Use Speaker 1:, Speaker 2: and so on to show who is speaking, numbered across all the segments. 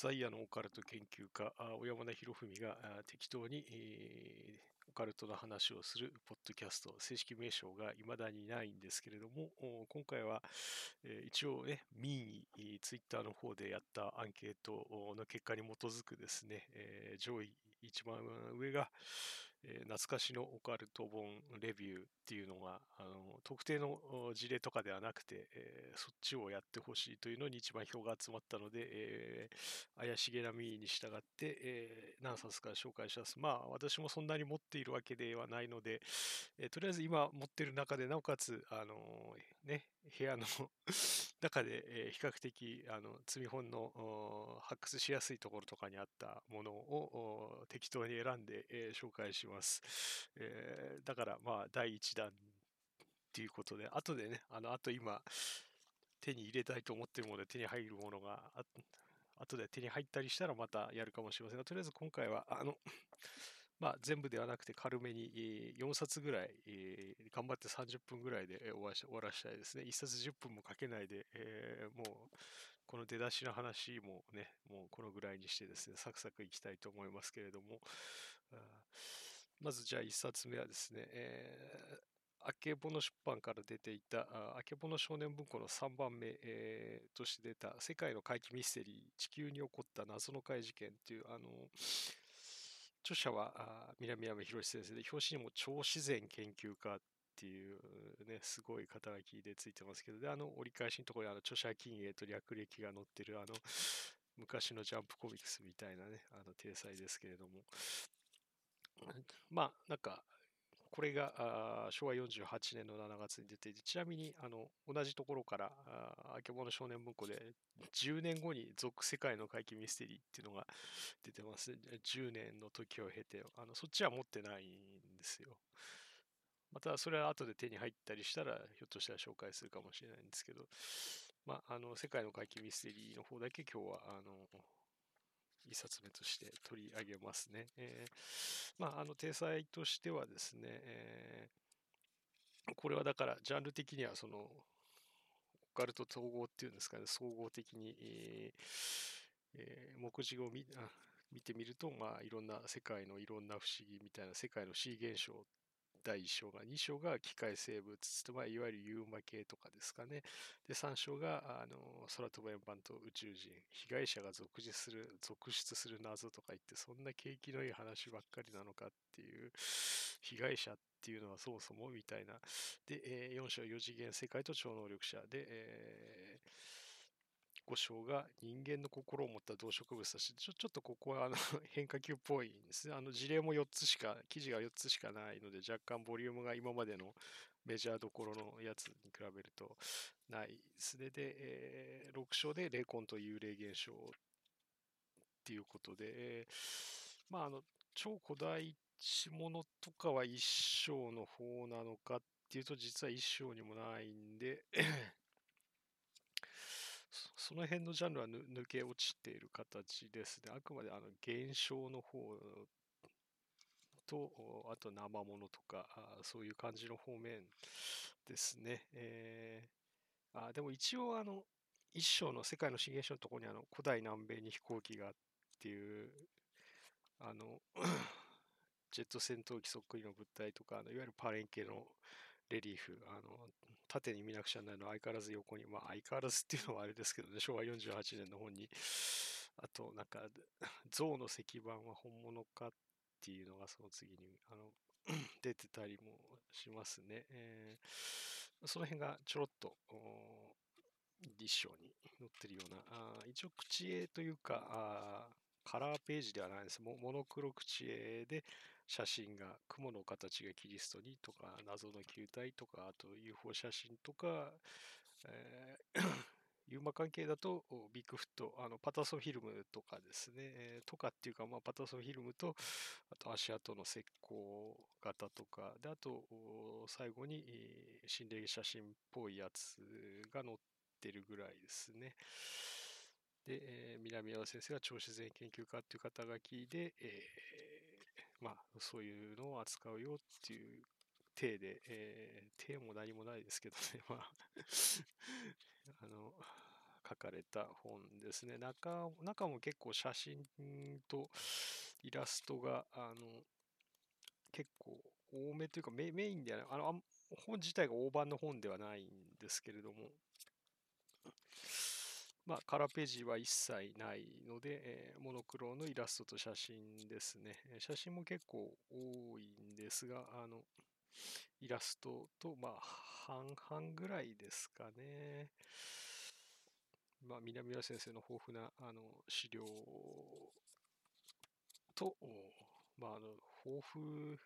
Speaker 1: ザイアのオカルト研究家、小山田博文が適当に、えー、オカルトの話をするポッドキャスト、正式名称が未だにないんですけれども、今回は、えー、一応ね、民意、ツイッターの方でやったアンケートの結果に基づくですね、えー、上位一番上が、えー、懐かしのオカルト本レビューっていうのが、あの特定の事例とかではなくて、えー、そっちをやってほしいというのに一番票が集まったので、えー、怪しげな民意に従って、えー、何冊か紹介します。まあ、私もそんなに持っているわけではないので、え、とりあえず今持ってる中で、なおかつ、あのね、部屋の中で、え、比較的あの積み本の発掘しやすいところとかにあったものを適当に選んで、え、紹介します、え、だからまあ第1弾っていうことで、後でね、あの、あと今手に入れたいと思っているもので手に入るものがあ後で手に入ったりしたらまたやるかもしれませんが、とりあえず今回は、あの、まあ、全部ではなくて軽めに4冊ぐらい、頑張って30分ぐらいで終わらしたいですね。1冊10分もかけないで、えー、もうこの出だしの話もね、もうこのぐらいにしてですね、サクサクいきたいと思いますけれども、まずじゃあ1冊目はですね、えーあけぼの出版から出ていた、あけぼの少年文庫の3番目、えー、として出た、世界の怪奇ミステリー、地球に起こった謎の怪事件っていう、あの、著者は南山博先生で、表紙にも超自然研究家っていうね、すごい肩書きでついてますけど、で、あの折り返しのところにあの著者金英と略歴が載ってる、あの、昔のジャンプコミックスみたいなね、あの、体裁ですけれども、まあ、なんか、これが昭和48年の7月に出ていて、ちなみにあの同じところから、あけぼの少年文庫で10年後に続世界の怪奇ミステリーっていうのが出てます。ね10年の時を経て、あのそっちは持ってないんですよ。またそれは後で手に入ったりしたら、ひょっとしたら紹介するかもしれないんですけど、まあ、あの世界の怪奇ミステリーの方だけ今日はあの一冊目として取り上げますね。えー、まあ、あの、体裁としてはですね、えー、これはだから、ジャンル的には、その、オカルト統合っていうんですかね、総合的に、えーえー、目次を見見てみると、まあ、いろんな世界のいろんな不思議みたいな世界の C 現象っ第1章が、2章が機械生物と、まあ、いわゆるユーマ系とかですかね。で、3章が、あの、空飛ぶ円盤と宇宙人、被害者が続出する、続出する謎とか言って、そんな景気のいい話ばっかりなのかっていう、被害者っていうのはそもそもみたいな。で、え4章4次元世界と超能力者で、えー五章が人間の心を持った動植物だし、ちょ ちょっとここはあの 変化球っぽいんですね。あの事例も4つしか、記事が4つしかないので、若干ボリュームが今までのメジャーどころのやつに比べるとないですね。で、えー、6章で霊魂と幽霊現象っていうことで、えー、まあ、あの、超古代地物とかは1章の方なのかっていうと、実は1章にもないんでその辺のジャンルは抜け落ちている形ですね。あくまであの現象の方と、あと生ものとか、そういう感じの方面ですね。えー、あでも一応あの、一章の世界の新現象のところにあの古代南米に飛行機がっていう、あの、ジェット戦闘機そっくりの物体とか、あのいわゆるパレンケのレリーフ、あの、縦に見なくちゃならないの相変わらず横に、まあ相変わらずっていうのはあれですけどね、昭和48年の本に、あとなんか、象の石板は本物かっていうのがその次に、あの、出てたりもしますね。えー、その辺がちょろっと、立章に載ってるような、あ一応口絵というか、あカラーページではないです。モノクロ口絵で写真が、雲の形がキリストにとか、謎の球体とか、あと UFO 写真とか、えー、ユーマ関係だとビッグフット、あのパタソンフィルムとかですね、えー、とかっていうか、まあ、パタソンフィルムと、あと足跡の石膏型とか、で、あと最後に心霊写真っぽいやつが載ってるぐらいですね。で、えー、南山先生が超自然研究家っていう肩書きで、えー、まあ、そういうのを扱うよっていう体で、えー、体も何もないですけどね、まあ あの、書かれた本ですね。中中も結構写真とイラストがあの結構多めというかメインではないあの本自体が大判の本ではないんですけれども、まあ、カラーページは一切ないので、えー、モノクロのイラストと写真ですね。写真も結構多いんですが、あの、イラストと、まあ、半々ぐらいですかね。まあ、南浦先生の豊富なあの資料と、まあ、あの豊富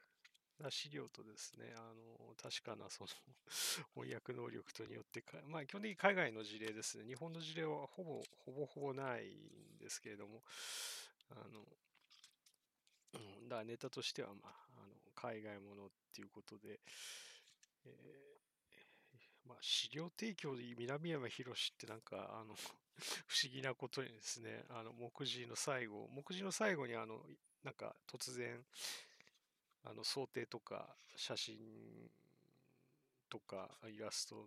Speaker 1: な資料とですね、あの確かなその 翻訳能力とによってか、まあ、基本的に海外の事例ですね、日本の事例はほぼほぼほぼないんですけれども、あのうん、だからネタとしては、まあ、あの海外ものっていうことで、えー、まあ、資料提供で南山博ってなんかあの 不思議なことにですね、あの目次の最後、目次の最後にあのなんか突然、あの想定とか写真とかイラストっ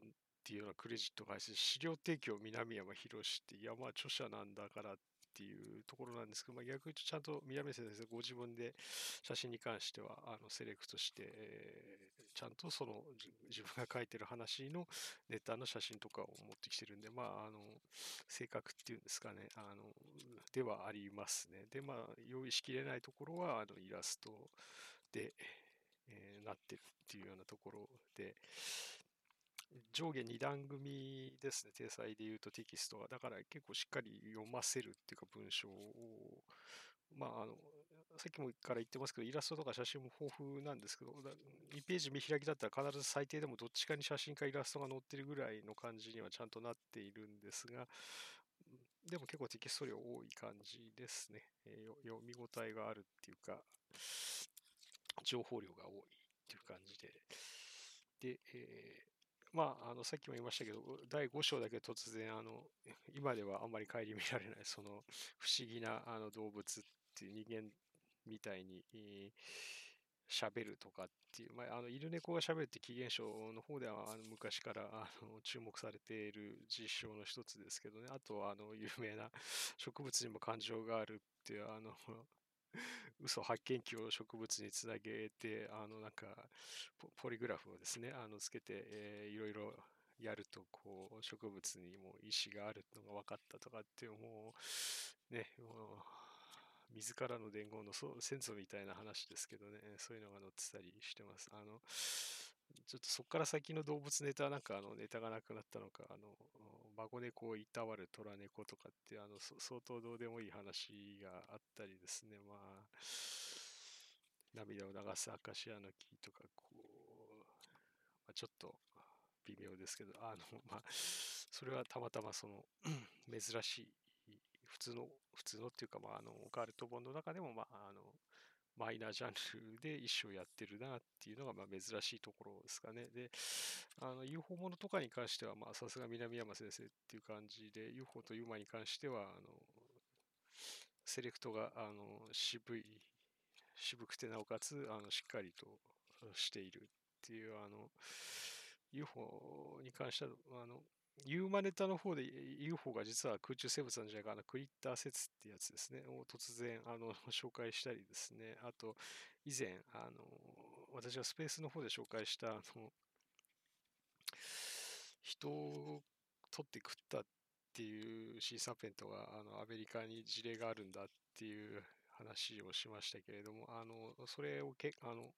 Speaker 1: ていうようなクレジットが入って資料提供南山博っていやまあ著者なんだからっていうところなんですけど、まあ、逆に言うとちゃんと南山先生ご自分で写真に関してはあのセレクトして、えー、ちゃんとその自分が書いてる話のネタの写真とかを持ってきてるんでまああの正確っていうんですかねあのではありますね。でまあ用意しきれないところはあのイラストで、えー、なってるっていうようなところで、上下2段組ですね、体裁で言うとテキストは。だから結構しっかり読ませるっていうか文章を、まあ、あの、さっきもから言ってますけど、イラストとか写真も豊富なんですけど、2ページ見開きだったら必ず最低でもどっちかに写真かイラストが載ってるぐらいの感じにはちゃんとなっているんですが、でも結構テキスト量多い感じですね。えー、読み応えがあるっていうか、情報量が多いっていう感じで。で、えー、まあ、あの、さっきも言いましたけど、第5章だけ突然、あの、今ではあんまり顧みられない、その、不思議なあの動物っていう人間みたいに、喋るとかっていう、まあ、あの、犬猫が喋るって起源書の方では、あの昔からあの注目されている実証の一つですけどね、あとは、あの、有名な植物にも感情があるっていう、あの、嘘発見器を植物につなげて、あの、なんか、ポリグラフをですね、あの、つけて、えー、いろいろやると、こう、植物にも意思があるのが分かったとかって、もう、ね、もう、自らの伝言の先祖みたいな話ですけどね、そういうのが載ってたりしてます。あの、ちょっとそこから先の動物ネタなんかあのネタがなくなったのか、あの、孫猫をいたわる虎猫とかって、あの、相当どうでもいい話があったりですね、まあ、涙を流すアカシアの木とか、こう、まあ、ちょっと微妙ですけど、あの、まあ、それはたまたまその、珍しい、普通の、普通のっていうか、まあ、あの、オカルト本の中でも、まあ、あの、マイナージャンルで一生やってるなっていうのがまあ珍しいところですかね。で、あの UFO ものとかに関しては、まあさすが南山先生っていう感じで、UFO と UMA に関しては、あの、セレクトがあの渋い、渋くてなおかつあのしっかりとしているっていう、あの、UFO に関しては、あの、ユーマネタの方で UFO が実は空中生物なんじゃないかな、クリッター説ってやつですね、を突然あの 紹介したりですね、あと以前、あの私がスペースの方で紹介したあの人を取って食ったっていうシーサーペントがあのアメリカに事例があるんだっていう話をしましたけれども、あのそれをけあの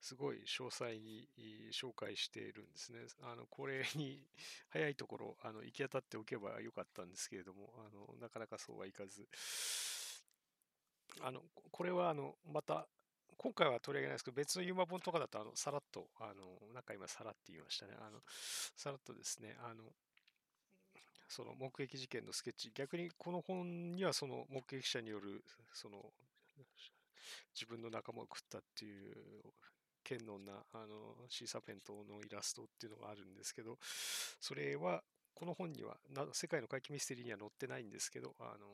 Speaker 1: すごい詳細に紹介しているんですね。あの、これに 早いところ、あの、行き当たっておけばよかったんですけれども、あの、なかなかそうはいかず、あの、これは、あの、また、今回は取り上げないですけど、別のユーマ本とかだと、あの、さらっと、あの、なんか今、さらって言いましたね。あの、さらっとですね、あの、その目撃事件のスケッチ、逆にこの本にはその目撃者による、その、自分の仲間を食ったっていう剣の女あのシーサペントのイラストっていうのがあるんですけど、それはこの本には世界の怪奇ミステリーには載ってないんですけど、あの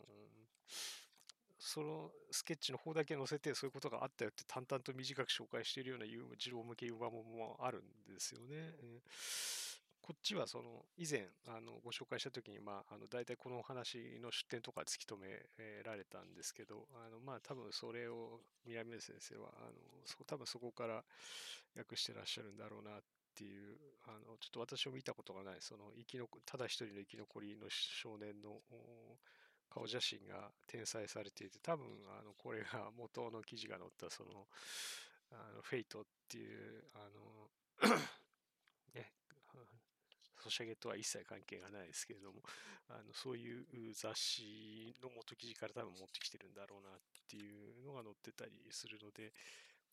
Speaker 1: そのスケッチの方だけ載せてそういうことがあったよって淡々と短く紹介しているような児童向けユーモもあるんですよね。こっちはその以前あのご紹介した時に、まあ、あの大体このお話の出典とか突き止められたんですけど、あのまあ多分それを南目先生はあのそ多分そこから訳してらっしゃるんだろうなっていう、あのちょっと私も見たことがない、その生き残ただ一人の生き残りの少年の顔写真が転載されていて、多分あのこれが元の記事が載ったそのあのフェイトっていうあの、ソシャゲとは一切関係がないですけれども、あのそういう雑誌の元記事から多分持ってきてるんだろうなっていうのが載ってたりするので、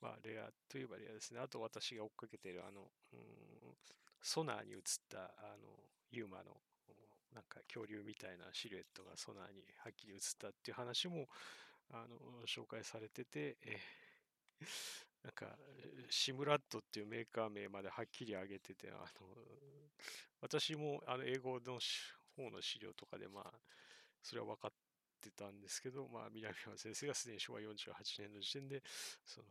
Speaker 1: まあ、レアといえばレアですね。あと私が追っかけてる、あの、うん、ソナーに映ったあのユーマのなんか恐竜みたいなシルエットがソナーにはっきり映ったっていう話もあの紹介されてて、えなんか、シムラットっていうメーカー名まではっきり挙げてて、あの、私もあの英語の方の資料とかで、まあ、それは分かってたんですけど、まあ、南山先生がすでに昭和48年の時点で、その、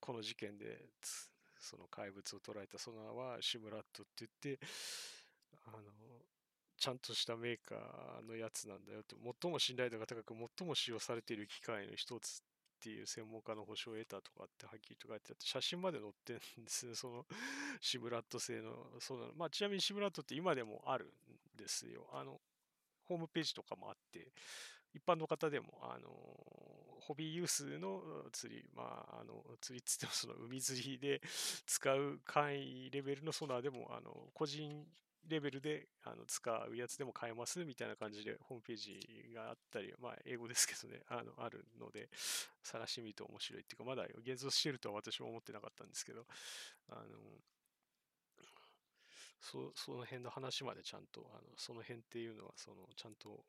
Speaker 1: この事件で、その怪物を捉えたソナーはシムラットって言って、あの、ちゃんとしたメーカーのやつなんだよと、最も信頼度が高く、最も使用されている機械の一つっていう専門家の保証を得たとかってはっきりと書いてあって、写真まで載ってるんですね、その シムラット製の、そうなの。まあ、ちなみにシムラットって今でもあるんですよ。あの、ホームページとかもあって、一般の方でも、あの、ホビーユースの釣り、まあ、あの、釣りっつってもその海釣りで使う簡易レベルのソナーでも、あの、個人レベルであの使うやつでも買えますみたいな感じでホームページがあったり、まあ英語ですけどね、あのあるので探してみると面白いっていうか、まだ現像してるとは私も思ってなかったんですけど、あのそその辺の話までちゃんと、あのその辺っていうのは、そのちゃんと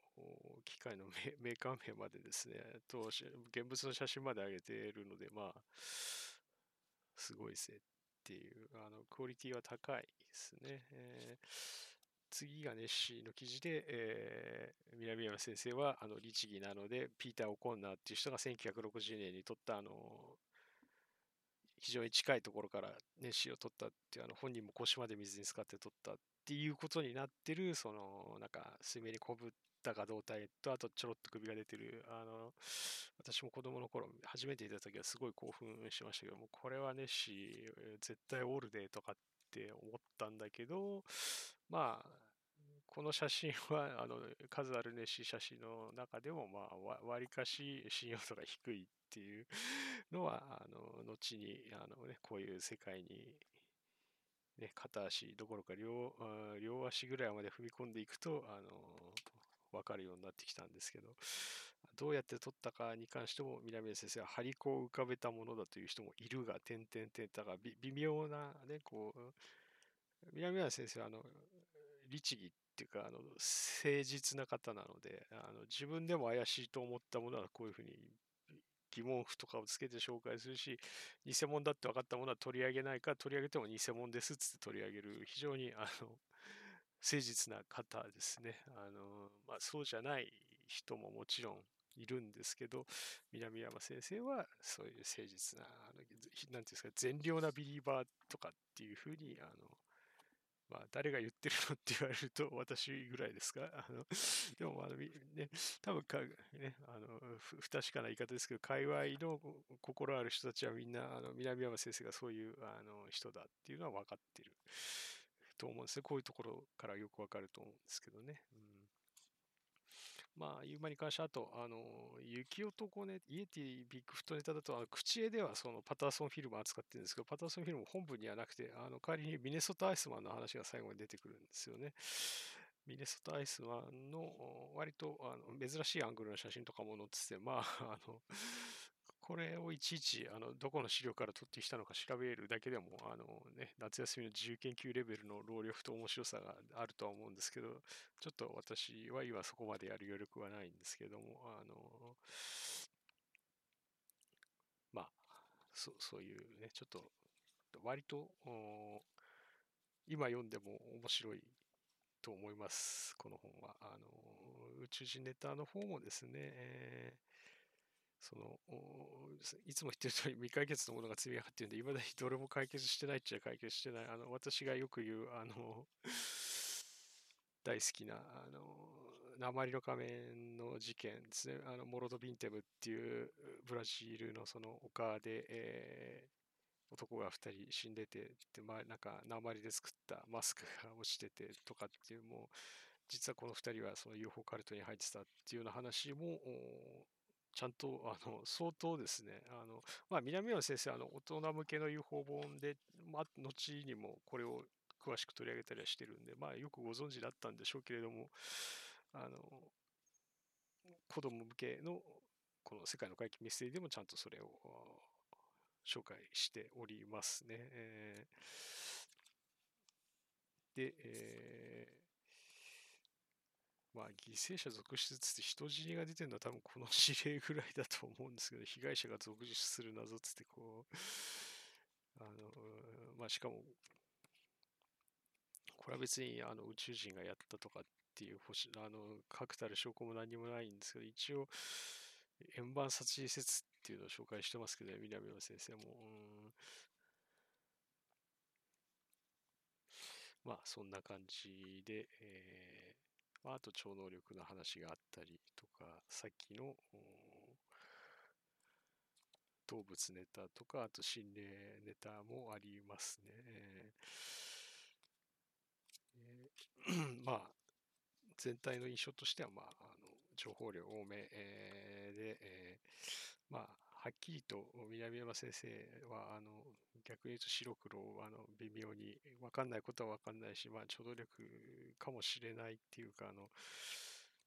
Speaker 1: 機械の メーカー名までですね、と現物の写真まで上げているので、まあ、すごいですね。ていう、あのクオリティは高いですね。えー、次がネッシーの記事で、えー、南山先生はあの律儀なので、ピーター・オコンナーっていう人が1960年に撮ったあの非常に近いところからネッシーを取ったっていうあの本人も腰まで水に浸かって取ったっていうことになってるそのなんか水面にこぶったか胴体とあとちょろっと首が出てるあの私も子供の頃初めていた時はすごい興奮しましたけどもこれはネッシー絶対オールデーとかって思ったんだけどまあこの写真はあの数あるネッシー写真の中でもまあわりかし信用度が低いっていうのは、あの、後に、あのね、こういう世界に、ね、片足どころか両両足ぐらいまで踏み込んでいくと、あの、わかるようになってきたんですけど、どうやって撮ったかに関しても、南出先生は張り子を浮かべたものだという人もいるが、点々点だから微妙なね、こう、南出先生は、あの、律儀っていうか、あの、誠実な方なので、あの自分でも怪しいと思ったものはこういうふうに疑問符とかをつけて紹介するし、偽物だって分かったものは取り上げないか、取り上げても偽物ですつって取り上げる、非常にあの誠実な方ですね。あのまあ、そうじゃない人ももちろんいるんですけど、南山先生はそういう誠実な、あのなんていうんですか、善良なビリーバーとかっていうふうに、あのまあ、誰が言ってるのって言われると私ぐらいですか？あの、でも、あの、ね、多分か、ね、あの、不確かな言い方ですけど、界隈の心ある人たちはみんな、あの、南山先生がそういう、あの、人だっていうのは分かってると思うんですね。こういうところからよく分かると思うんですけどね。うんまあ、ユーマに関してあと、あの、雪男ね、イエティビッグフットネタだと、あの口絵ではそのパターソンフィルムを扱ってるんですけど、パターソンフィルム本文にはなくて、あの代わりにミネソタアイスマンの話が最後に出てくるんですよね。ミネソタアイスマンの割とあの珍しいアングルの写真とかも載ってて、まあ、あの、これをいちいちあのどこの資料から取ってきたのか調べるだけでもあの、ね、夏休みの自由研究レベルの労力と面白さがあるとは思うんですけど、ちょっと私は今そこまでやる余力はないんですけども、あのまあそ、そういうね、ちょっと割と今読んでも面白いと思います、この本は。あの宇宙人ネタの方もですね、えーその、いつも言ってる通り未解決のものが積み上がってるんで、いまだにどれも解決してないっちゃ解決してない。あの、私がよく言う、あの、大好きな、あの、鉛の仮面の事件ですね。あの、モロド・ビンテムっていうブラジルのその丘で、えー、男が2人死んでて、で、まあ、なんか鉛で作ったマスクが落ちててとかっていう、もう、実はこの2人はその UFO カルトに入ってたっていうような話も、ちゃんと、あの、相当ですね、あの、まあ、南山先生、あの、大人向けの UFO 本で、まあ、後にもこれを詳しく取り上げたりはしてるんで、まあ、よくご存知だったんでしょうけれども、あの、子供向けのこの世界の怪奇ミステリーでもちゃんとそれを紹介しておりますね。えー、で、えー、まあ、犠牲者続出つって人死が出てるのは多分この事例ぐらいだと思うんですけど、被害者が続出する謎つってこう、あの、まあ、しかも、これは別にあの宇宙人がやったとかっていう星、あの、確たる証拠も何もないんですけど、一応、円盤殺人説っていうのを紹介してますけどね、南野先生も。まあ、そんな感じで、えー、まあ、あと超能力の話があったりとか、さっきの、動物ネタとか、あと心霊ネタもありますね。えー、まあ、全体の印象としては、まあ、あの情報量多め、えー、で、えー、まあ、はっきりと南山先生は、あの、逆に言うと白黒あの、微妙に分かんないことは分かんないし、まあ、超能力かもしれないっていうか、あの、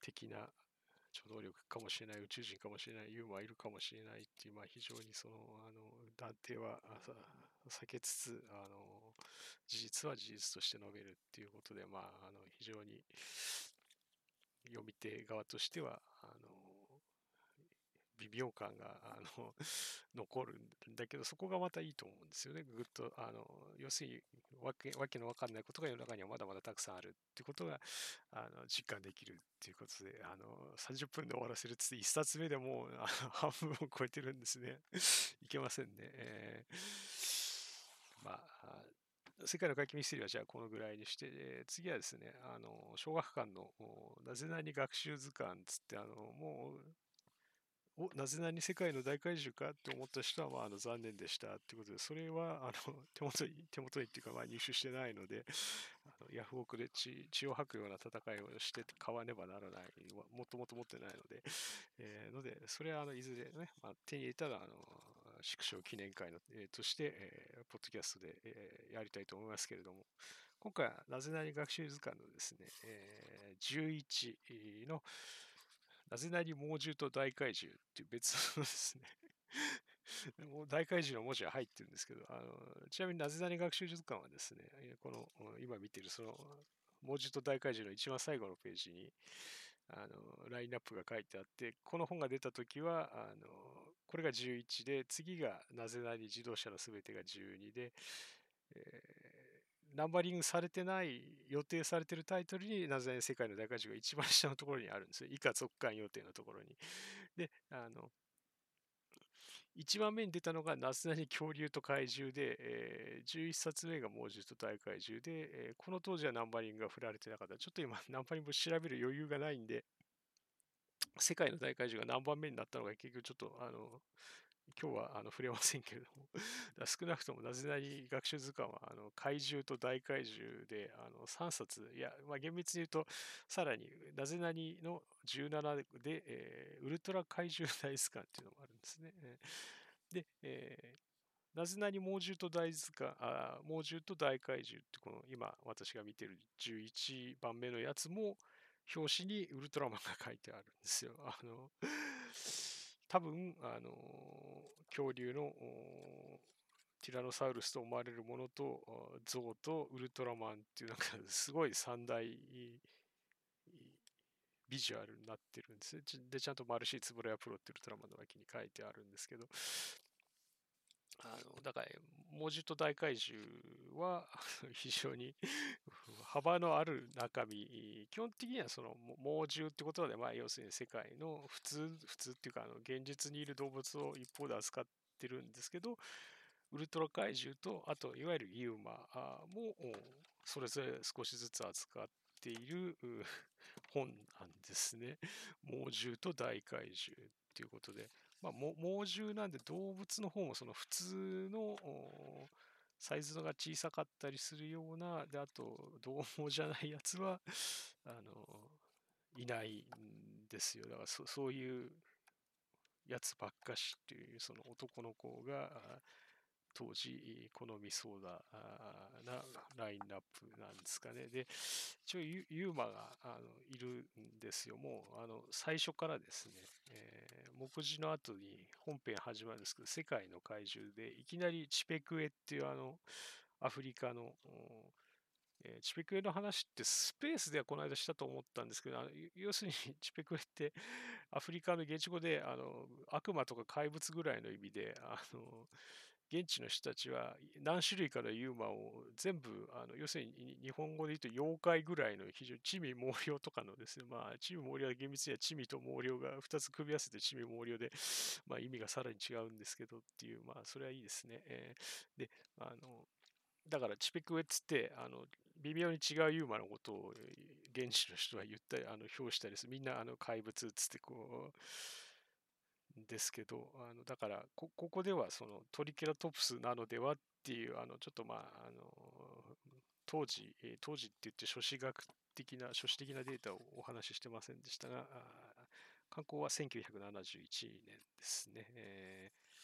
Speaker 1: 的な超能力かもしれない、宇宙人かもしれない、ユーモアいるかもしれないっていう、まあ、非常にその、あの、断定は避けつつ、あの、事実は事実として述べるっていうことで、まあ、あの、非常に、読み手側としては、あの、微妙感が、あの、残るんだけど、そこがまたいいと思うんですよね。ぐっと、あの、要するに、わけ、わけのわかんないことが世の中にはまだまだたくさんあるってことが、あの、実感できるっていうことで、あの、30分で終わらせるって1冊目でもう、あの 半分を超えてるんですね。いけませんね。えー、まあ、世界の怪奇ミステリーはじゃあこのぐらいにして、えー、次はですね、あの、小学館のなぜなに学習図鑑つって、あの、もう、お、なぜなに世界の大怪獣か？って思った人は、まあ、あの残念でしたってことで、それは、あの、手元に、手元にっていうか、まあ、入手してないので、あのヤフオクで血血を吐くような戦いをして買わねばならない、もっともっと持ってないので、えー、ので、それは、あの、いずれね、まあ、手に入れたら、あの、縮小記念会の、えー、として、えー、ポッドキャストで、えー、やりたいと思いますけれども、今回はなぜなり学習図鑑のですね、えー、11のなぜなり猛獣と大怪獣っていう別のですね。大怪獣の文字が入ってるんですけど、あのちなみになぜなり学習図鑑はですね、この今見てるその猛獣と大怪獣の一番最後のページに、あのラインナップが書いてあって、この本が出た時は、あのこれが11で、次がなぜなり自動車のすべてが12で、え、ナンバリングされてない、予定されてるタイトルに、なぜ世界の大怪獣が一番下のところにあるんですよ。以下続刊予定のところに。で、あの、一番目に出たのが、なぜなり恐竜と怪獣で、えー、11冊目が猛獣と大怪獣で、えー、この当時はナンバリングが振られてなかった。ちょっと今、ナンバリング調べる余裕がないんで、世界の大怪獣が何番目になったのか結局ちょっとあの今日はあの触れませんけれども 少なくともなぜなり学習図鑑はあの怪獣と大怪獣であの3冊いや、まあ、厳密に言うとさらになぜなりの17で、えー、ウルトラ怪獣大図鑑っていうのもあるんですね。で、えー、なぜなり猛獣と大図鑑あ猛獣と大怪獣ってこの今私が見てる11番目のやつも表紙にウルトラマンが書いてあるんですよ。あの、多分、あの、恐竜のティラノサウルスと思われるものと、ゾウとウルトラマンっていうなんか すごい三大ビジュアルになってるんですね。で、ちゃんとマルシーツブラヤプロってウルトラマンの脇に書いてあるんですけど、あのだから猛獣と大怪獣は 非常に幅のある中身基本的にはその猛獣ってことで、まあ、要するに世界の普通普通っていうかあの現実にいる動物を一方で扱ってるんですけどウルトラ怪獣とあといわゆるユーマもそれぞれ少しずつ扱っている本なんですね。猛獣と大怪獣っていうことで。まあ、猛獣なんで動物の方もその普通のサイズが小さかったりするような、で、あと、獰猛じゃないやつは、あの、いないんですよ。だからそ、そういうやつばっかしっていう、その男の子が、当時好みそうなラインナップなんですかね。で、一応ユーマがあのいるんですよ。もうあの最初からですね、えー、目次の後に本編始まるんですけど、世界の怪獣でいきなりチペクエっていうあのアフリカのえー、チペクエの話ってスペースではこの間したと思ったんですけど、あの要するにチペクエってアフリカの現地語であの悪魔とか怪物ぐらいの意味で、あの現地の人たちは何種類かのユーマを全部、あの要するに日本語で言うと妖怪ぐらいの非常に地味毛量とかのですね、まあ、地味毛量は厳密には地味と毛量が2つ組み合わせて地味毛量で、まあ、意味がさらに違うんですけどっていう、まあ、それはいいですね。えー、で、あの、だからチペクエっつって、あの、微妙に違うユーマのことを現地の人は言ったり、あの表したりする。みんなあの怪物っつってこう、ですけど、あのだからこ、ここではそのトリケラトプスなのではっていう、あのちょっとまあ、あの当時、当時って言って書史学的な、書史的なデータをお話ししてませんでしたが、観光は1971年ですね。えー、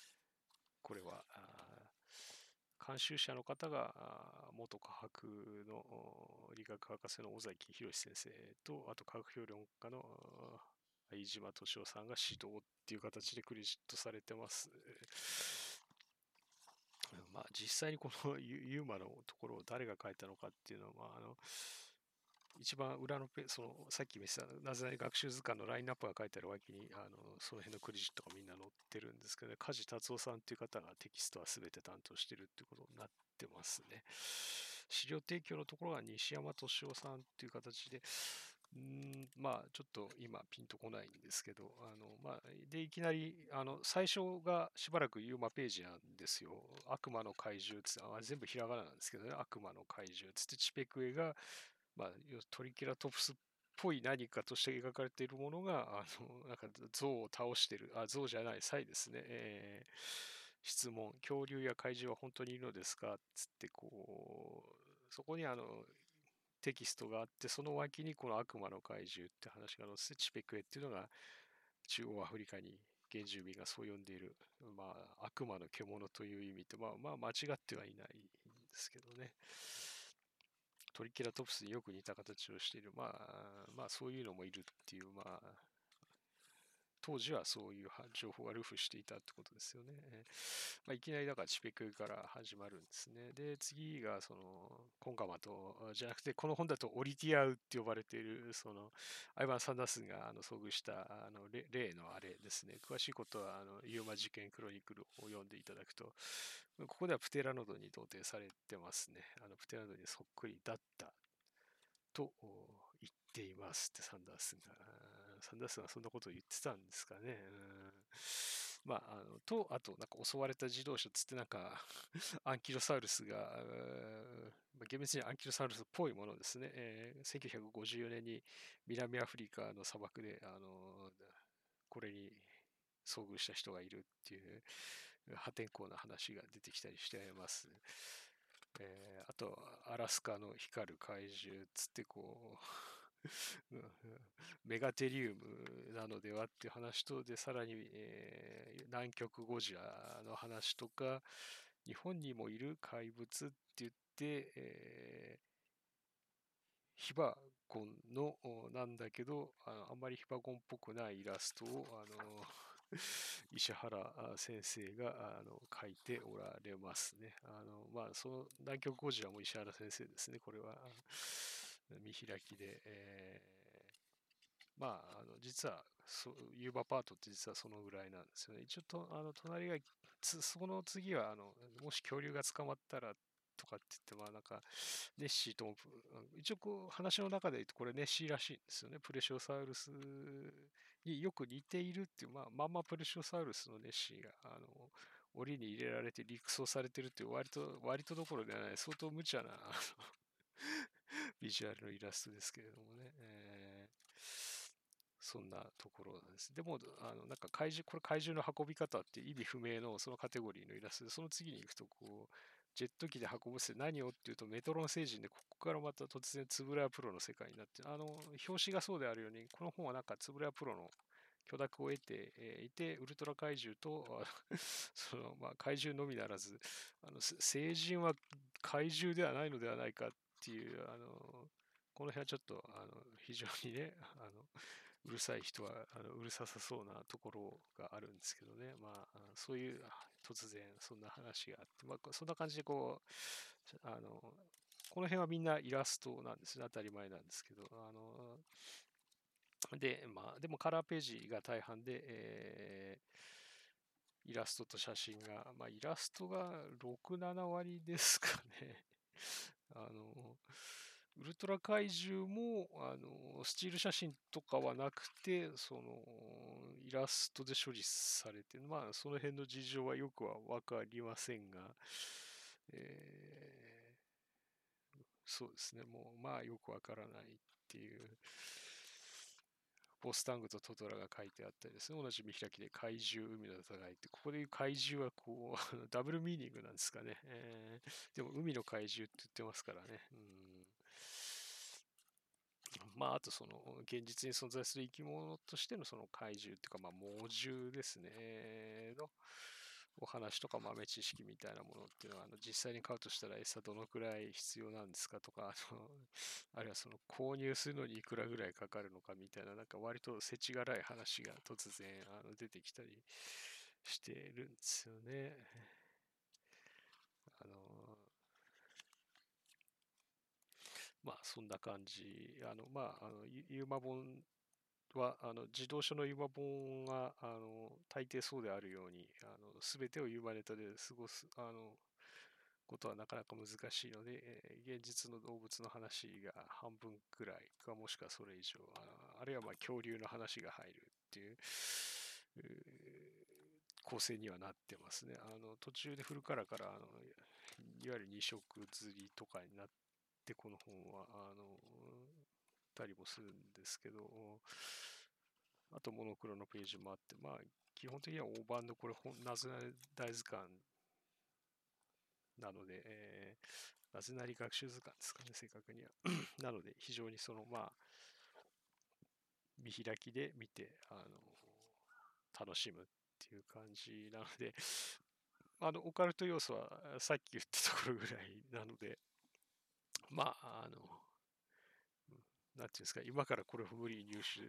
Speaker 1: これは、監修者の方が元科学の理学博士の尾崎博先生と、あと科学評論家の飯島敏夫さんが指導っていう形でクレジットされてます。まあ、実際にこの ユーマのところを誰が書いたのかっていうのは、まあ、あの一番裏のペそのさっき見せたなぜ学習図鑑のラインナップが書いてある脇にあのその辺のクレジットがみんな載ってるんですけど、ね、梶達夫さんっていう方がテキストは全て担当してるっていうことになってますね。資料提供のところは西山敏夫さんっていう形で、うんまあちょっと今ピンとこないんですけど、あのまあ、でいきなりあの最初がしばらくユーマページなんですよ。悪魔の怪獣つってあ全部ひらがななんですけどね、悪魔の怪獣つってチペクエが、まあ、トリケラトプスっぽい何かとして描かれているものが、あのなんか象を倒してる、あ象じゃない、サイですね。えー、質問、恐竜や怪獣は本当にいるのですかつってこう、そこにあのテキストがあって、その脇にこの悪魔の怪獣って話が載せて、チペクエっていうのが中央アフリカに原住民がそう呼んでいる、まあ、悪魔の獣という意味って、まあ、まあ、間違ってはいないんですけどね。トリケラトプスによく似た形をしている、まあ、まあ、そういうのもいるっていう、まあ、当時はそういう情報がルフしていたってことですよね。まあ、いきなりだからチペクから始まるんですね。で、次がそのコンカマと、じゃなくて、この本だとオリティアウって呼ばれている、そのアイバン・サンダースがあの遭遇したあの例のあれですね。詳しいことはあのユーマ事件クロニクルを読んでいただくと、ここではプテラノドに同定されてますね。あのプテラノドにそっくりだったと言っていますってサンダースが。サンダースがそんなことを言ってたんですかね。まあ、あの、と、あと、なんか襲われた自動車つってなんか アンキロサウルスが、厳密にアンキロサウルスっぽいものですね。えー、1954年に南アフリカの砂漠で、あの、これに遭遇した人がいるっていう破天荒な話が出てきたりしてます。えー、あと、アラスカの光る怪獣つってこうメガテリウムなのではっていう話と、で、さらに、えー、南極ゴジラの話とか、日本にもいる怪物って言って、えー、ヒバゴンのなんだけど、あのあんまりヒバゴンっぽくないイラストを、あの 石原先生があの書いておられますね。あのまあ、その南極ゴジラも石原先生ですね、これは。見開きで、えー、まあ、あの実はそ、ユーバパートって実はそのぐらいなんですよね。一応と、あの隣がつその次は、あの、もし恐竜が捕まったらとかって言って、まあなんか、ネッシーとも、一応こう話の中で言うとこれネッシーらしいんですよね。プレシオサウルスによく似ているっていう、まあまんまプレシオサウルスのネッシーが、あの、檻に入れられて陸送されてるっていう割と、割とどころではない相当無茶な ビジュアルのイラストですけれどもね。えーそんなところです。でも、あの、なんか怪獣、これ怪獣の運び方って意味不明のそのカテゴリーのイラストで、その次に行くと、こう、ジェット機で運ぶって何をっていうと、メトロン星人で、ここからまた突然、つぶらやプロの世界になって、あの、表紙がそうであるように、この本はなんかつぶらやプロの許諾を得て、いて、ウルトラ怪獣と、その、まあ、怪獣のみならず、あの、星人は怪獣ではないのではないかっていう、あの、この辺はちょっと、あの、非常にね、あの、うるさい人はあのうるささそうなところがあるんですけどね、まあ、そういう突然そんな話があって、まあ、そんな感じでこう、あの、この辺はみんなイラストなんですね、当たり前なんですけど、あの、で、まあ、でもカラーページが大半で、えー、イラストと写真が、まあ、イラストが6、7割ですかね。あの、ウルトラ怪獣も、あの、スチール写真とかはなくて、その、イラストで処理されて、まあ、その辺の事情はよくはわかりませんが、えー、そうですね、もう、まあ、よくわからないっていう、ボスタングとトトラが書いてあったりですね、同じ見開きで怪獣、海の戦いって、ここでいう怪獣はこう、ダブルミーニングなんですかね。えー、でも、海の怪獣って言ってますからね。うんまあ、あとその、現実に存在する生き物としてのその怪獣っていうか、まあ、猛獣ですね、のお話とか豆知識みたいなものっていうのは、あの実際に買うとしたら餌どのくらい必要なんですかとか、あの、あるいはその購入するのにいくらぐらいかかるのかみたいな、なんか割と世知辛い話が突然あの出てきたりしてるんですよね。あの、まあ、そんな感じ。あの、まあ、あの、ユーマ本は、あの、自動書のユーマ本が、あの、大抵そうであるように、あの、すべてをユーマネタで過ごす、あの、ことはなかなか難しいので、えー、現実の動物の話が半分くらいか、もしくはそれ以上、ああるいはまあ恐竜の話が入るっていう、構成にはなってますね。あの途中でフルカラーからあのいわゆる二色釣りとかになってこの本は、あの、たりもするんですけど、あとモノクロのページもあって、まあ、基本的には大判のこれ、なぜなり大図鑑なので、えー、なぜなり学習図鑑ですかね、正確には。なので、非常にその、まあ、見開きで見て、あの、楽しむっていう感じなので、あの、オカルト要素はさっき言ったところぐらいなので、まあ、あの、なんていうんですか、今からこれを無理に入手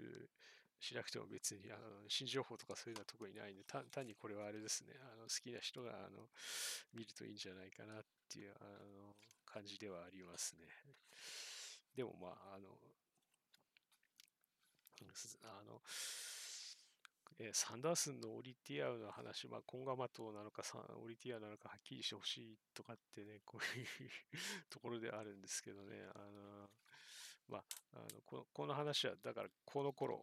Speaker 1: しなくても別に、あの、新情報とかそういうのは特にないんで、単にこれはあれですね、あの、好きな人が、あの、見るといいんじゃないかなっていう、あの、感じではありますね。でも、まあ、あの、あの、えー、サンダースンのオリティアの話、まあ、コンガマ島なのかオリティアなのかはっきりしてほしいとかってね、こういう ところであるんですけどね、あのまあ、あのこのこの話は、だからこの頃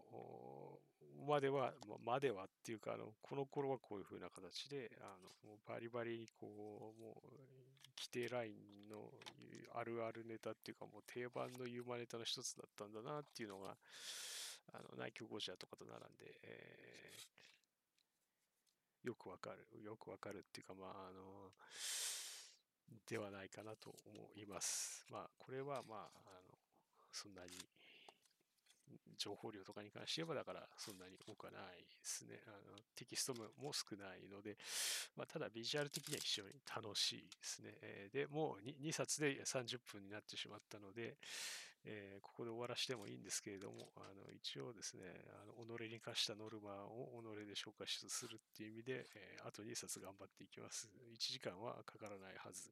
Speaker 1: までは、まではっていうか、あのこの頃はこういう風な形で、あのもうバリバリこう、もう規定ラインのあるあるネタっていうか、もう定番のユーマネタの一つだったんだなっていうのが、あの内京ゴジラとかと並んで、えー、よくわかる、よくわかるっていうか、まあ、あの、ではないかなと思います。まあ、これは、まあ、あの、そんなに情報量とかに関して言えば、だからそんなに多くはないですね。あのテキストも少ないので、まあ、ただビジュアル的には非常に楽しいですね。えー、で、もう 2, 2冊で30分になってしまったので、えー、ここで終わらしてもいいんですけれども、あの一応ですね、あの己に課したノルマを己で消化するっていう意味で、えー、あと2冊頑張っていきます。1時間はかからないはず。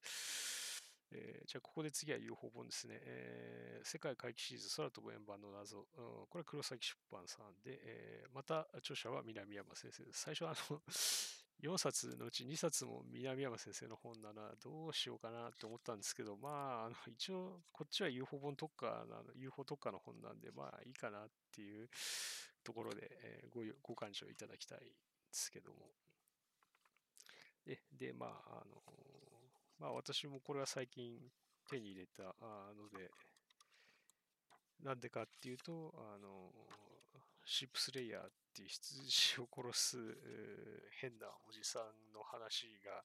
Speaker 1: えー、じゃあ、ここで次は UFO 本ですね。えー、世界回帰シリーズ空飛ぶ円盤の謎。うん、これは黒崎出版さんで、えー、また著者は南山先生です。最初はあの 4冊のうち2冊も南山先生の本ならどうしようかなって思ったんですけど、まあ、あの一応こっちは UFO 本特化なの、UFO 特化の本なんで、まあいいかなっていうところで、えー、ごご感情いただきたいんですけども。で、でまあ、あの、まあ私もこれは最近手に入れたので、なんでかっていうと、あの、シップスレイヤーっていう羊を殺す変なおじさんの話が、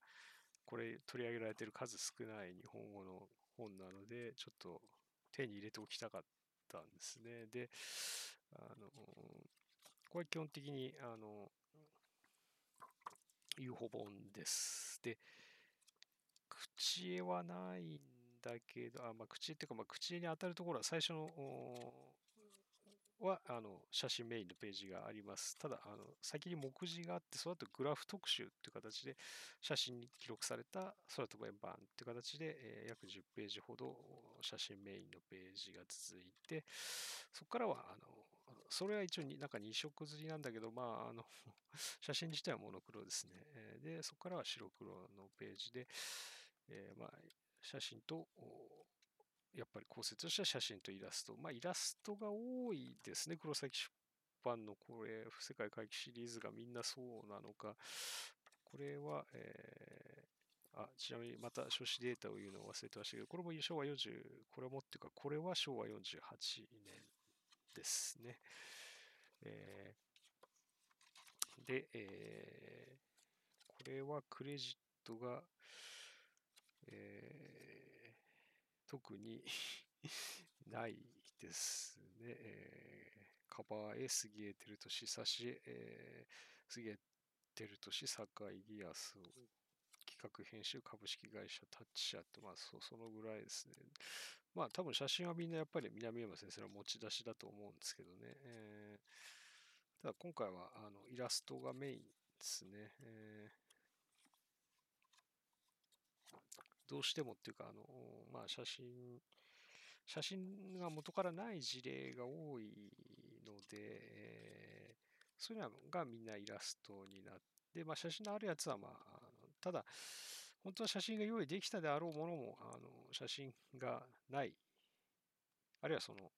Speaker 1: これ取り上げられてる数少ない日本語の本なので、ちょっと手に入れておきたかったんですね。で、あの、これ基本的に、あの、UFO 本です。で、口絵はないんだけど、あまあ、口絵っていうか、まあ、口絵に当たるところは最初のはあの写真メインのページがあります。ただ、あの先に目次があって、その後グラフ特集っていう形で写真に記録された空飛ぶ円盤っていう形で、えー、約10ページほど写真メインのページが続いて、そこからはあのそれは一応なんか2色刷りなんだけど、まあ、あの 写真自体はモノクロですね。で、そこからは白黒のページで、えー、まあ、写真とやっぱり構成とした写真とイラスト。まあ、イラストが多いですね。黒崎出版のこれ、世界回帰シリーズがみんなそうなのか。これは、えー、あ、ちなみにまた書誌データを言うのを忘れてましたけど、これも昭和40、これもっていうか、これは昭和48年ですね。えー、で、えー、これはクレジットが、えー特に ないですね。えー、カバーへ杉江照俊、差し絵、えー、杉江照俊、坂井義康企画編集株式会社タッチ社って、まあそ、そのぐらいですね。まあ多分写真はみんなやっぱり南山先生の持ち出しだと思うんですけどね。えー、ただ今回はあのイラストがメインですね。えーどうしてもっていうか、あの、まあ、写真、写真が元からない事例が多いので、えー、そういうのがみんなイラストになって、まあ、写真のあるやつは、まあ、ただ、本当は写真が用意できたであろうものも、あの写真がない。あるいはその、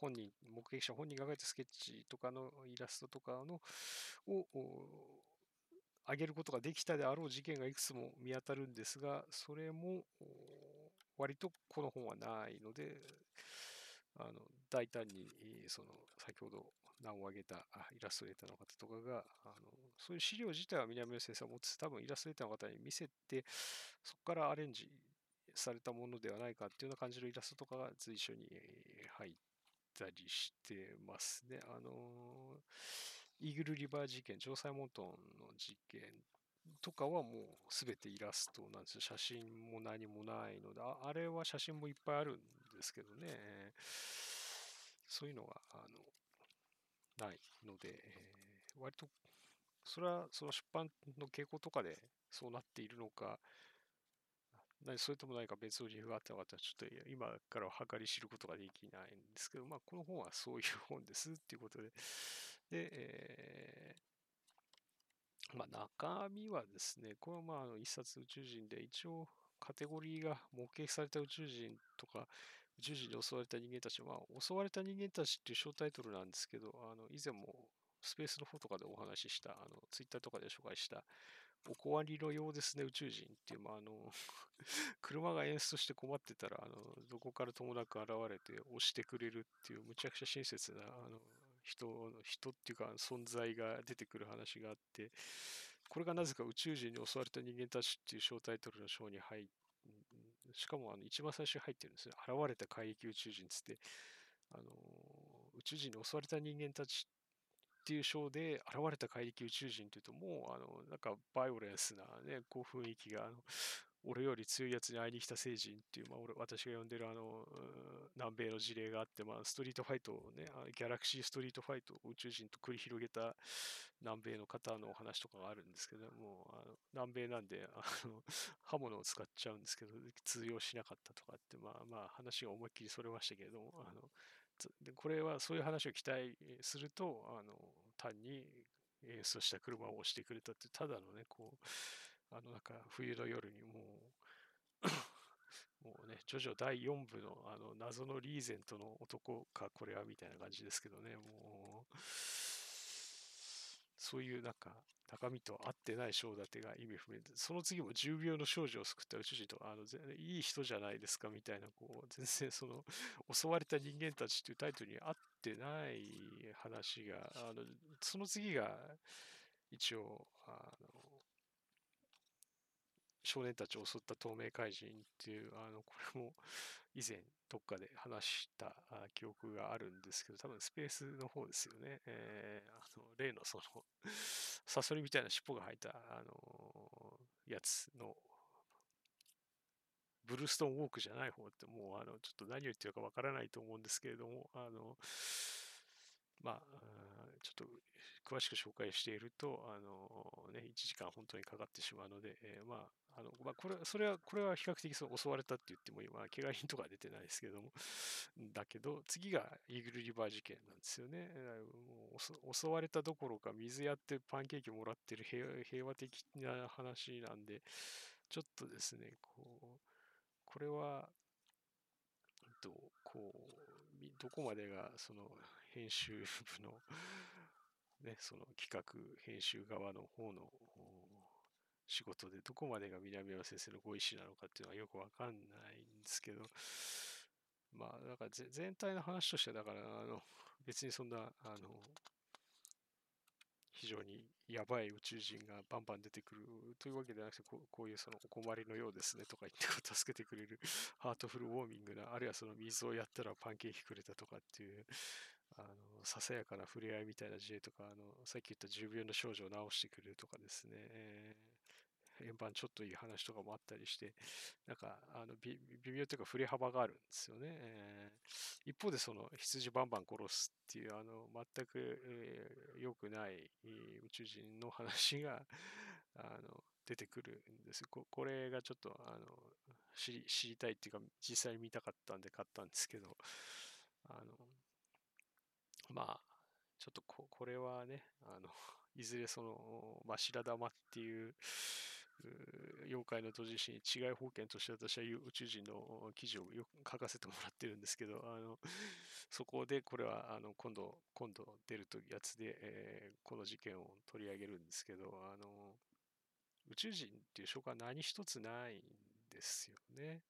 Speaker 1: 本人、目撃者本人が描いたスケッチとかのイラストとかのを挙げることができたであろう事件がいくつも見当たるんですが、それも割とこの本はないので、あの大胆にその先ほど名を挙げたイラストレーターの方とかがあのそういう資料自体は南野先生は持って多分イラストレーターの方に見せてそこからアレンジされたものではないかっていうような感じのイラストとかが随所に入ったりしてますね。あのイーグルリバー事件、城西モントンの事件とかはもうすべてイラストなんですよ。写真も何もないので、ああれは写真もいっぱいあるんですけどね。そういうのが、あの、ないので、えー、割と、それはその出版の傾向とかでそうなっているのか、何それとも何か別の理由があったのかっちょっと今からは計り知ることができないんですけど、まあ、この本はそういう本ですっていうことで、で、えー、まあ、中身はですね、これはまあ、あの一冊宇宙人で、一応カテゴリーが目撃された宇宙人とか、宇宙人に襲われた人間たち、まあ、襲われた人間たちっていう小タイトルなんですけど、あの以前もスペースの方とかでお話しした、あのツイッターとかで紹介した、おこわりのようですね、宇宙人っていう、まあ、あの 車が演出して困ってたら、あのどこからともなく現れて押してくれるっていう、むちゃくちゃ親切な、あの人、人っていうか存在が出てくる話があって、これがなぜか宇宙人に襲われた人間たちっていう小タイトルの章に入っしかもあの一番最初に入ってるんですね。現れた怪力宇宙人つって、あの宇宙人に襲われた人間たちっていう章で現れた怪力宇宙人っていうともうあのなんかバイオレンスなね、こう雰囲気があの俺より強いやつに会いに来た聖人っていう、まあ、俺私が呼んでるあの南米の事例があって、まあ、ストリートファイトをね、ギャラクシーストリートファイトを宇宙人と繰り広げた南米の方のお話とかがあるんですけども、あの南米なんであの刃物を使っちゃうんですけど、通用しなかったとかって、まあまあ話が思いっきりそれましたけれども、あのこれはそういう話を期待すると、あの単に演出した車を押してくれたって、ただのね、こう、あの、なんか、冬の夜にもう もうね、ジョジョ第4部のあの謎のリーゼントの男か、これはみたいな感じですけどね、もう、そういうなんか、中身と合ってない章立てが意味不明で、その次も10秒の少女を救った宇宙人と、あの、いい人じゃないですかみたいな、こう、全然その、襲われた人間たちっていうタイトルに合ってない話が、あの、その次が、一応、あの、少年たちを襲った透明怪人っていう、あの、これも以前どっかで話した記憶があるんですけど、多分スペースの方ですよね。えー、あの例のそのサソリみたいな尻尾が生えた、あのやつの、ブルーストーンウォークじゃない方って、もう、あの、ちょっと何を言ってるかわからないと思うんですけれども、あの、まあ、ちょっと詳しく紹介していると、あのね、1時間本当にかかってしまうので、えー、まあ、あの、まあ、これ、それは、これは比較的そう襲われたって言っても今、怪我人とか出てないですけども、だけど、次がイーグルリバー事件なんですよね。もう襲われたどころか、水やってパンケーキもらってる平平和的な話なんで、ちょっとですね、こう、これは、と、こう、どこまでがその編集部の ね、その企画、編集側の方の仕事で、どこまでが南山先生のご意思なのかっていうのはよくわかんないんですけど、まあ、だから全体の話としては、だから、あの、別にそんな、あの、非常にやばい宇宙人がバンバン出てくるというわけではなくて、こうこういうそのお困りのようですねとか言って助けてくれるハートフルウォーミングな、あるいはその水をやったらパンケーキくれたとかっていう、あの、ささやかな触れ合いみたいな事例とか、あの、さっき言った重病の症状を治してくれるとかですね、円盤ちょっといい話とかもあったりして、なんか、あの、微妙というか振れ幅があるんですよね。えー、一方でその羊バンバン殺すっていう、あの、全く、えー、良くない宇宙人の話が、あの、出てくるんですこ。これがちょっと、あの、知り知りたいっていうか、実際見たかったんで買ったんですけど、あの、まあ、ちょっとここれはね、あの、いずれその、ま、白玉っていう妖怪の閉じ師に違い保険として私は宇宙人の記事をよく書かせてもらってるんですけど、あのそこでこれはあの今度、今度出るというやつで、えー、この事件を取り上げるんですけど、あの宇宙人っていう証拠は何一つないんですよね。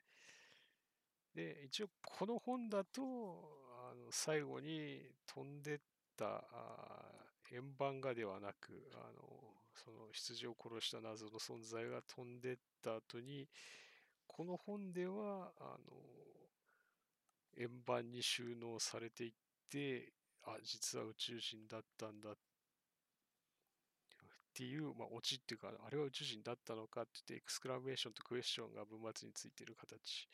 Speaker 1: で、一応この本だと、あの最後に飛んでった円盤がではなくあのその羊を殺した謎の存在が飛んでった後にこの本ではあの円盤に収納されていってあ実は宇宙人だったんだっていう、まあ、オチっていうかあれは宇宙人だったのかって言ってエクスクラメーションとクエスチョンが文末についてる形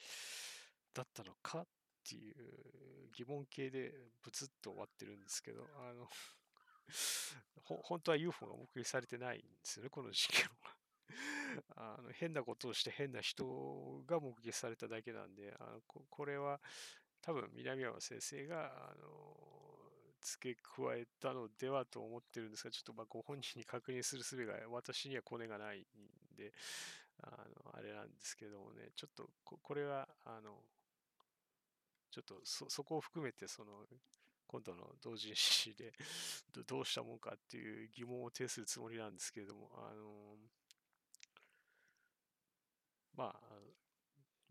Speaker 1: だったのかっていう疑問形でブツッと終わってるんですけど、あの 本当は UFO が目撃されてないんですよね、この事件は。あの変なことをして変な人が目撃されただけなんで、あのこれは多分南山先生が、あの付け加えたのではと思ってるんですが、ちょっとまご本人に確認する術が私にはコネがないんで、あのあれなんですけどもね、ちょっとこれは、あの、ちょっとそこを含めてその今度の同人誌で どうしたもんかっていう疑問を呈するつもりなんですけれども、あのまあ、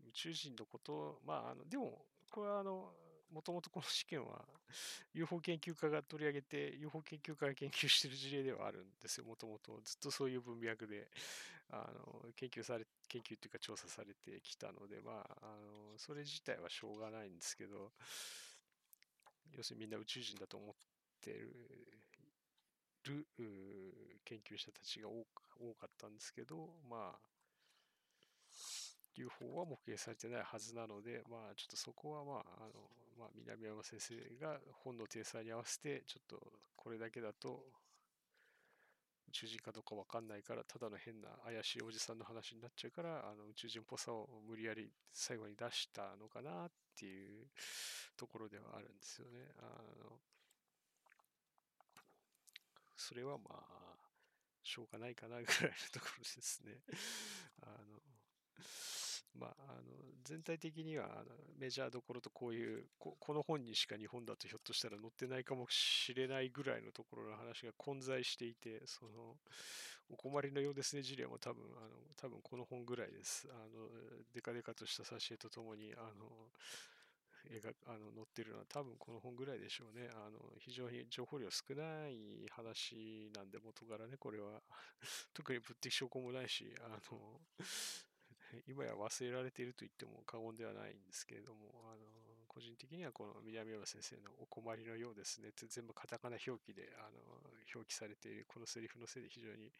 Speaker 1: 宇宙人のこと、まあ、あのでも、これはあの、もともとこの試験は UFO 研究家が取り上げて UFO 研究家が研究している事例ではあるんですよ、もともと。ずっとそういう文脈であの研究され、研究というか調査されてきたので、まあ、あのそれ自体はしょうがないんですけど、要するにみんな宇宙人だと思ってる研究者たちが多かったんですけど、まあ、UFO は目撃されてないはずなので、まあ、ちょっとそこは、まあ、あの、まあ、南山先生が本の体裁に合わせて、ちょっとこれだけだと、宇宙人かどうかわかんないから、ただの変な怪しいおじさんの話になっちゃうから、あの宇宙人っぽさを無理やり最後に出したのかなっていうところではあるんですよね。あのそれはまあ、しょうがないかなぐらいのところですね。あの、まあ、あの全体的にはあのメジャーどころとこういうこ、の本にしか日本だとひょっとしたら載ってないかもしれないぐらいのところの話が混在していて、その、お困りのようですね事例も多分、あの、多分この本ぐらいです。あの、デカデカとした挿絵とともに、あの、絵があの載ってるのは多分この本ぐらいでしょうね。あの非常に情報量少ない話なんで元からね、これは。特に物的証拠もないし、あの、今や忘れられていると言っても過言ではないんですけれども、あの個人的にはこの南山先生のお困りのようですねって全部カタカナ表記であの表記されているこのセリフのせいで非常に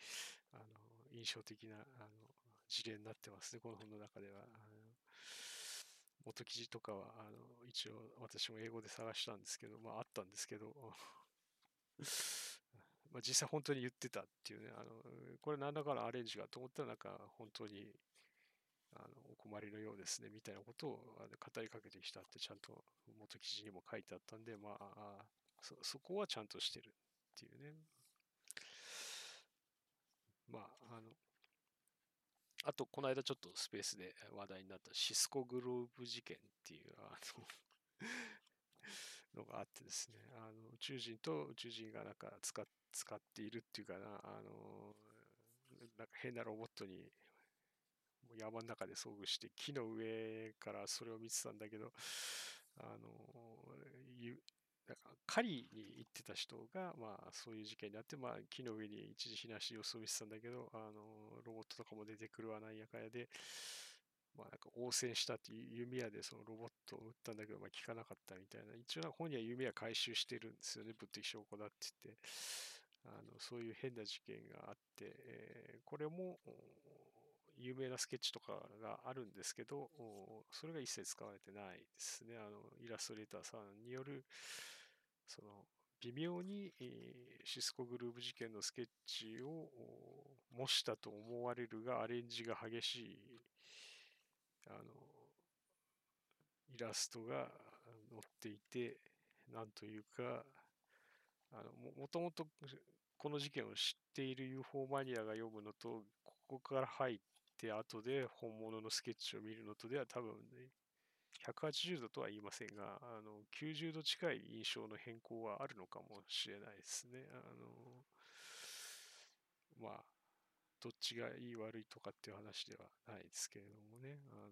Speaker 1: あの印象的なあの事例になってますね、この本の中では。あの元記事とかは、あの、一応私も英語で探したんですけど、まああったんですけど、まあ実際本当に言ってたっていうね、あの、これ何らかのアレンジがと思ったらなんか本当にあのお困りのようですねみたいなことを語りかけてきたってちゃんと元記事にも書いてあったんで、まあ、そそこはちゃんとしてるっていうね。まあ、あの、あと、この間ちょっとスペースで話題になったシスコグローブ事件っていう、あの のがあってですね、あの宇宙人と宇宙人がなんか使使っているっていうかな、あの、なんか変なロボットに山の中で遭遇して木の上からそれを見てたんだけど、あの、なんか狩りに行ってた人が、まあ、そういう事件になって、まあ、木の上に一時避難し様子を見てたんだけど、あの、ロボットとかも出てくるわなんやかやで、まあ、なんか応戦したって弓矢でそのロボットを撃ったんだけど、まあ、効かなかったみたいな。一応本人は弓矢回収してるんですよね、物的証拠だって言って。あのそういう変な事件があって、えー、これも有名なスケッチとかがあるんですけど、それが一切使われてないですね。あのイラストレーターさんによるその微妙に、シスコグルーブ事件のスケッチを模したと思われるがアレンジが激しいあのイラストが載っていてなんというかあのももともとこの事件を知っている UFO マニアが読むのとここから入って後で本物のスケッチを見るのとでは多分ね180度とは言いませんが、あの90度近い印象の変更はあるのかもしれないですね。あのまあ、どっちがいい悪いとかっていう話ではないですけれどもね、あの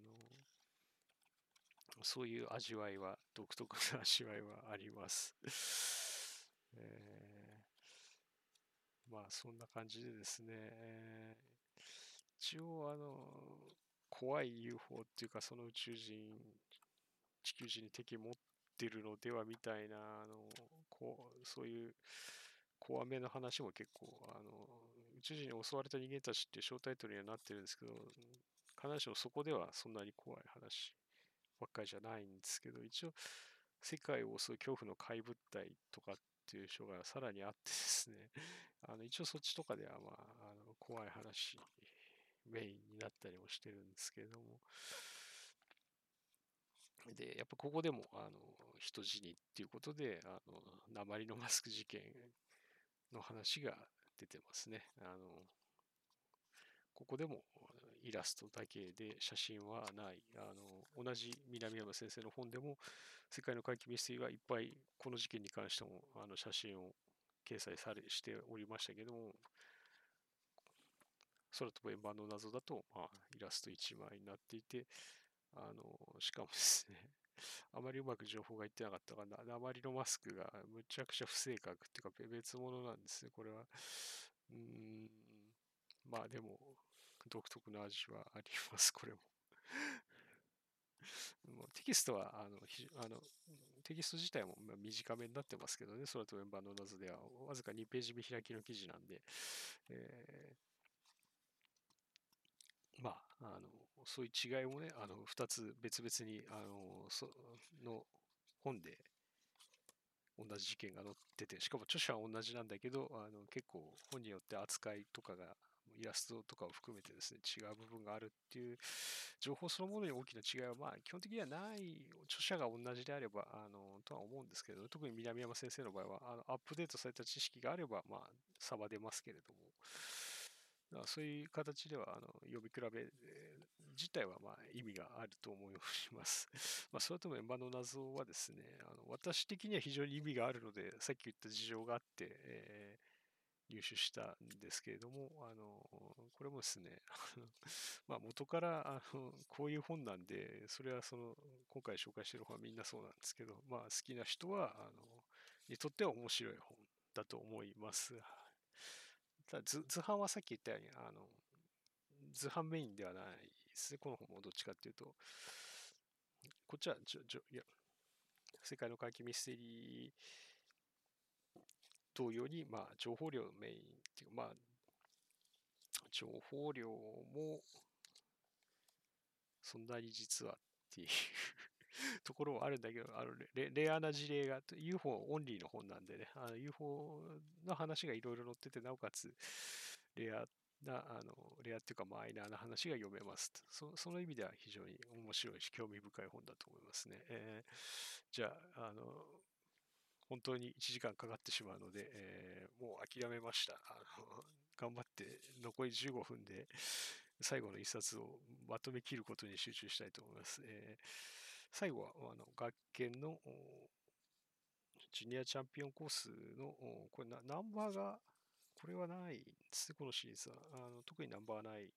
Speaker 1: そういう味わいは、独特な味わいはあります。えー、まあ、そんな感じでですね、えー、一応、あの、怖い UFO っていうか、その宇宙人、地球人に敵持ってるのではみたいな、あの、こう、そういう怖めの話も結構、あの、宇宙人に襲われた人間たちって小タイトルにはなってるんですけど、必ずしもそこではそんなに怖い話ばっかりじゃないんですけど、一応、世界を襲う恐怖の怪物体とかっていう章がさらにあってですね、あの一応そっちとかでは、まあ、あの怖い話メインになったりもしてるんですけれども、で、やっぱここでも、あの、人死にっていうことで、あの、鉛のマスク事件の話が出てますね。あの、ここでもイラストだけで写真はない。あの、同じ南山先生の本でも、世界の怪奇ミステリーはいっぱいこの事件に関してもあの写真を掲載されしておりましたけども、空飛ぶ円盤の謎だと、まあ、イラスト1枚になっていて、あの、しかもですね、あまりうまく情報が言ってなかったかな、鉛のマスクがむちゃくちゃ不正確っていうか別物なんですね、これは。うん、まあでも、独特の味はあります、これも。もうテキストはあのあの、テキスト自体も短めになってますけどね、空と円盤の謎では、わずか2ページ見開きの記事なんで、えーまあ、あのそういう違いもね、あの2つ別々にあのその本で同じ事件が載ってて、しかも著者は同じなんだけど、あの結構本によって扱いとかがイラストとかを含めてですね、違う部分があるっていう情報そのものに大きな違いは、まあ、基本的にはない、著者が同じであれば、あの、とは思うんですけど、特に南山先生の場合は、あのアップデートされた知識があれば、まあ、差は出ますけれども、そういう形ではあの読み比べ自体はまあ意味があると思います。まあ、それとも円盤の謎はですね、あの私的には非常に意味があるので、さっき言った事情があって、えー、入手したんですけれども、あのこれもですね、まあ元からあのこういう本なんで、それはその今回紹介している本はみんなそうなんですけど、まあ好きな人はあのにとっては面白い本だと思います。ただ図図版はさっき言ったように、あの図版メインではないですね。この本もどっちかっていうと、こっちはじょじょいや世界の回帰ミステリー同様に、まあ、情報量メインっていうか、まあ、情報量もそんなに実はっていう ところはあるんだけど、あのレレアな事例が、UFO オンリーの本なんでね、UFO の話がいろいろ載ってて、なおかつレアな、あの、レアっていうかマイナーな話が読めますそ。その意味では非常に面白いし、興味深い本だと思いますね。えー、じゃあ、あの、本当に1時間かかってしまうので、えー、もう諦めました。あの頑張って残り15分で最後の一冊をまとめきることに集中したいと思います。えー、最後はあの学研のジュニアチャンピオンコースのこれナンバーがこれはないですね、このシリーズは。あの特にナンバーない、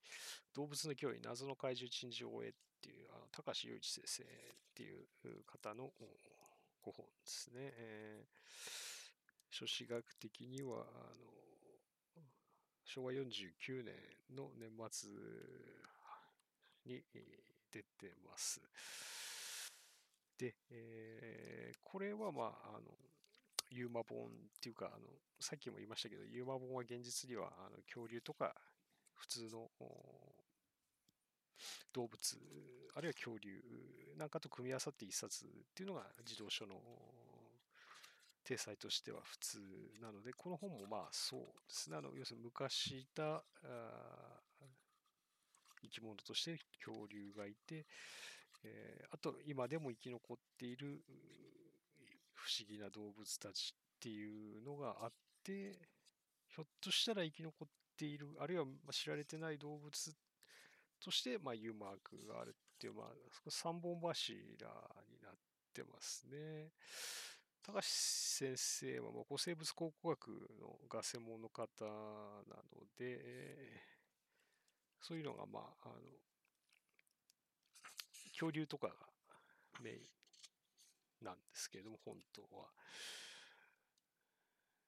Speaker 1: 動物の脅威、謎の怪獣珍獣を終えっていう、あの高橋雄一先生っていう方のご本ですね。えー、書史学的には、あの昭和49年の年末に出てます。で、えー、これはまあ、あの、ユーマ本っていうか、あの、さっきも言いましたけど、ユーマ本は現実にはあの恐竜とか普通の動物、あるいは恐竜なんかと組み合わさって一冊っていうのが児童書の体裁としては普通なので、この本もまあそうですね。あの要するに昔いた生き物として恐竜がいて、えー、あと今でも生き残っている不思議な動物たちっていうのがあって、ひょっとしたら生き残っている、あるいは知られてない動物として、まあ、ユーマークがあるっていう、まあ、三本柱になってますね。高橋先生は、まあ、古生物考古学のが専門の方なので、そういうのが、まあ、あの、恐竜とかがメインなんですけれども、本当は。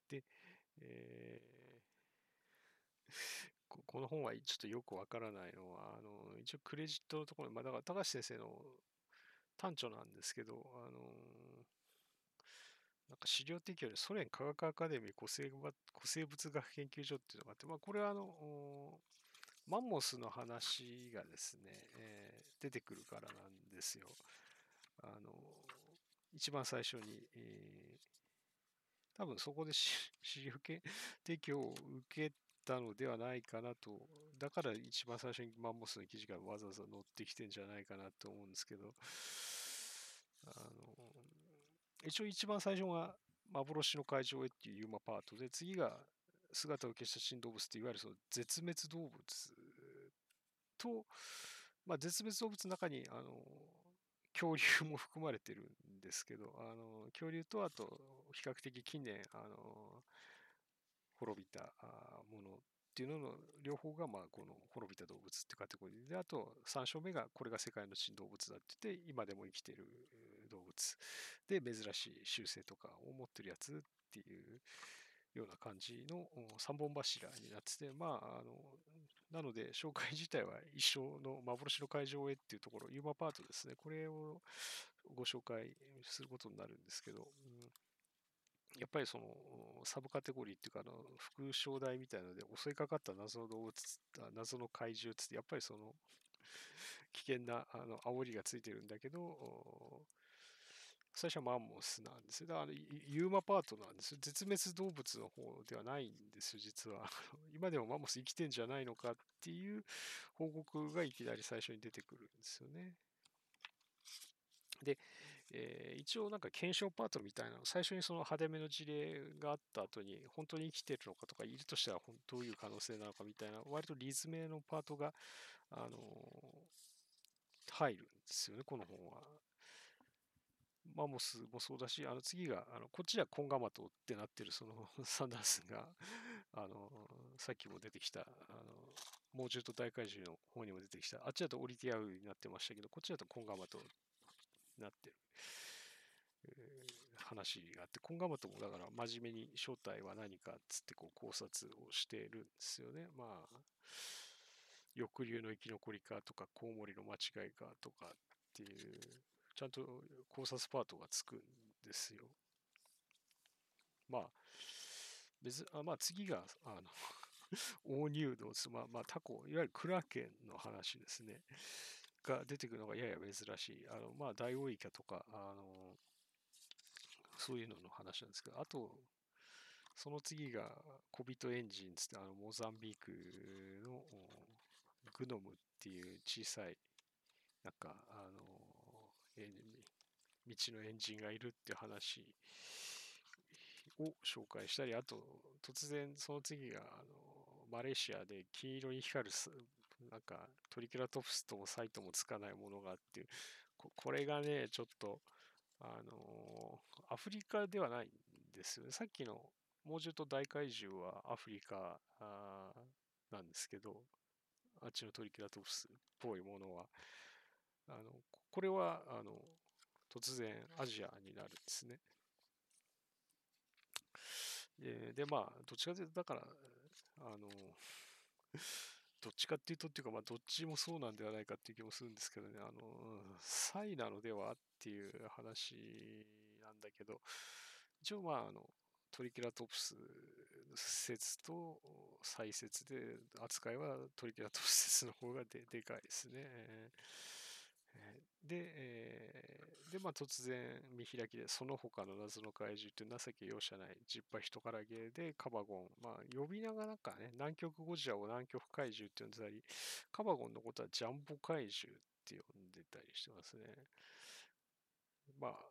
Speaker 1: で、えー、この本はちょっとよくわからないのは、あの一応クレジットのところに、まあ、だから高橋先生の短調なんですけど、あのなんか資料提供でソ連科学アカデミー古生古生物学研究所っていうのがあって、まあ、これはあのマンモスの話がですね、えー、出てくるからなんですよ。あの一番最初に、えー、多分そこで資料 提供を受けたのではないかなと、だから一番最初にマンモスの記事がわざわざ載ってきてんじゃないかなと思うんですけど、あの、一応一番最初が幻の会場へっていうユーマパートで、次が姿を消した新動物っていわゆるその絶滅動物と、まあ、絶滅動物の中にあの恐竜も含まれてるんですけど、あの恐竜とあと比較的近年あの滅びたものっていうのの両方がまあこの滅びた動物ってカテゴリー。で、あと3章目がこれが世界の新動物だって言って今でも生きてる動物で珍しい習性とかを持ってるやつっていうような感じの3本柱になってて、まあ、あの、なので、紹介自体は一生の幻の会場へっていうところ、ユーマパートですね、これをご紹介することになるんですけど、うん、やっぱりそのサブカテゴリーっていうか、あの副章題みたいなので襲いかかった謎の動物、謎の怪獣って、やっぱりその危険なあの煽りがついてるんだけど、最初はマンモスなんですよ。だからユーマパートなんですよ。絶滅動物の方ではないんですよ、実は。今でもマンモス生きてんじゃないのかっていう報告がいきなり最初に出てくるんですよね。で、えー、一応なんか検証パートみたいなの、最初にその派手めの事例があった後に、本当に生きてるのかとか、いるとしたらどういう可能性なのかみたいな、割とリズムのパートが、あのー、入るんですよね、この本は。マモスもそうだし、あの次が、あのこっちはコンガマトってなってる、その サンダースが、あの、さっきも出てきた、あの、猛獣と大怪獣の方にも出てきた、あっちだとオリティアウになってましたけど、こっちだとコンガマトになってる、えー、話があって、コンガマトもだから真面目に正体は何かっつってこう考察をしてるんですよね。まあ、翼竜の生き残りかとか、コウモリの間違いかとかっていうちゃんと考察パートがつくんですよ。まあ、別あまあ、次が、あの 大入道、まあ、まあ、タコ、いわゆるクラケンの話ですね。が出てくるのがやや珍しい。あの、まあ、ダイオウイカとか、あの、そういうのの話なんですけど、あと、その次が、コビトエンジンつって、あの、モザンビークのグノムっていう小さい、なんか、あの、道のエンジンがいるって話を紹介したり、あと、突然その次が、あの、マレーシアで金色に光る、なんかトリケラトプスともサイトもつかないものがあって、ここれがね、ちょっと、あの、アフリカではないんですよね。さっきの猛獣と大怪獣はアフリカなんですけど、あっちのトリケラトプスっぽいものは、あのこれはあの突然アジアになるんですね。で、でまあ、どっちかというと、だから、あの、どっちかっていうとっていうか、まあ、どっちもそうなんではないかっていう気もするんですけどね、あの、サイなのではっていう話なんだけど、一応まあ、あの、トリケラトプス説と再説で、扱いはトリケラトプス説の方がででかいですね。で、えー、で、まあ、突然見開きで、その他の謎の怪獣って情け容赦ない、ジッパー人からゲーで、カバゴン、まあ、呼び名がなんかね、南極ゴジラを南極怪獣って呼んでたり、カバゴンのことはジャンボ怪獣って呼んでたりしてますね。まあ、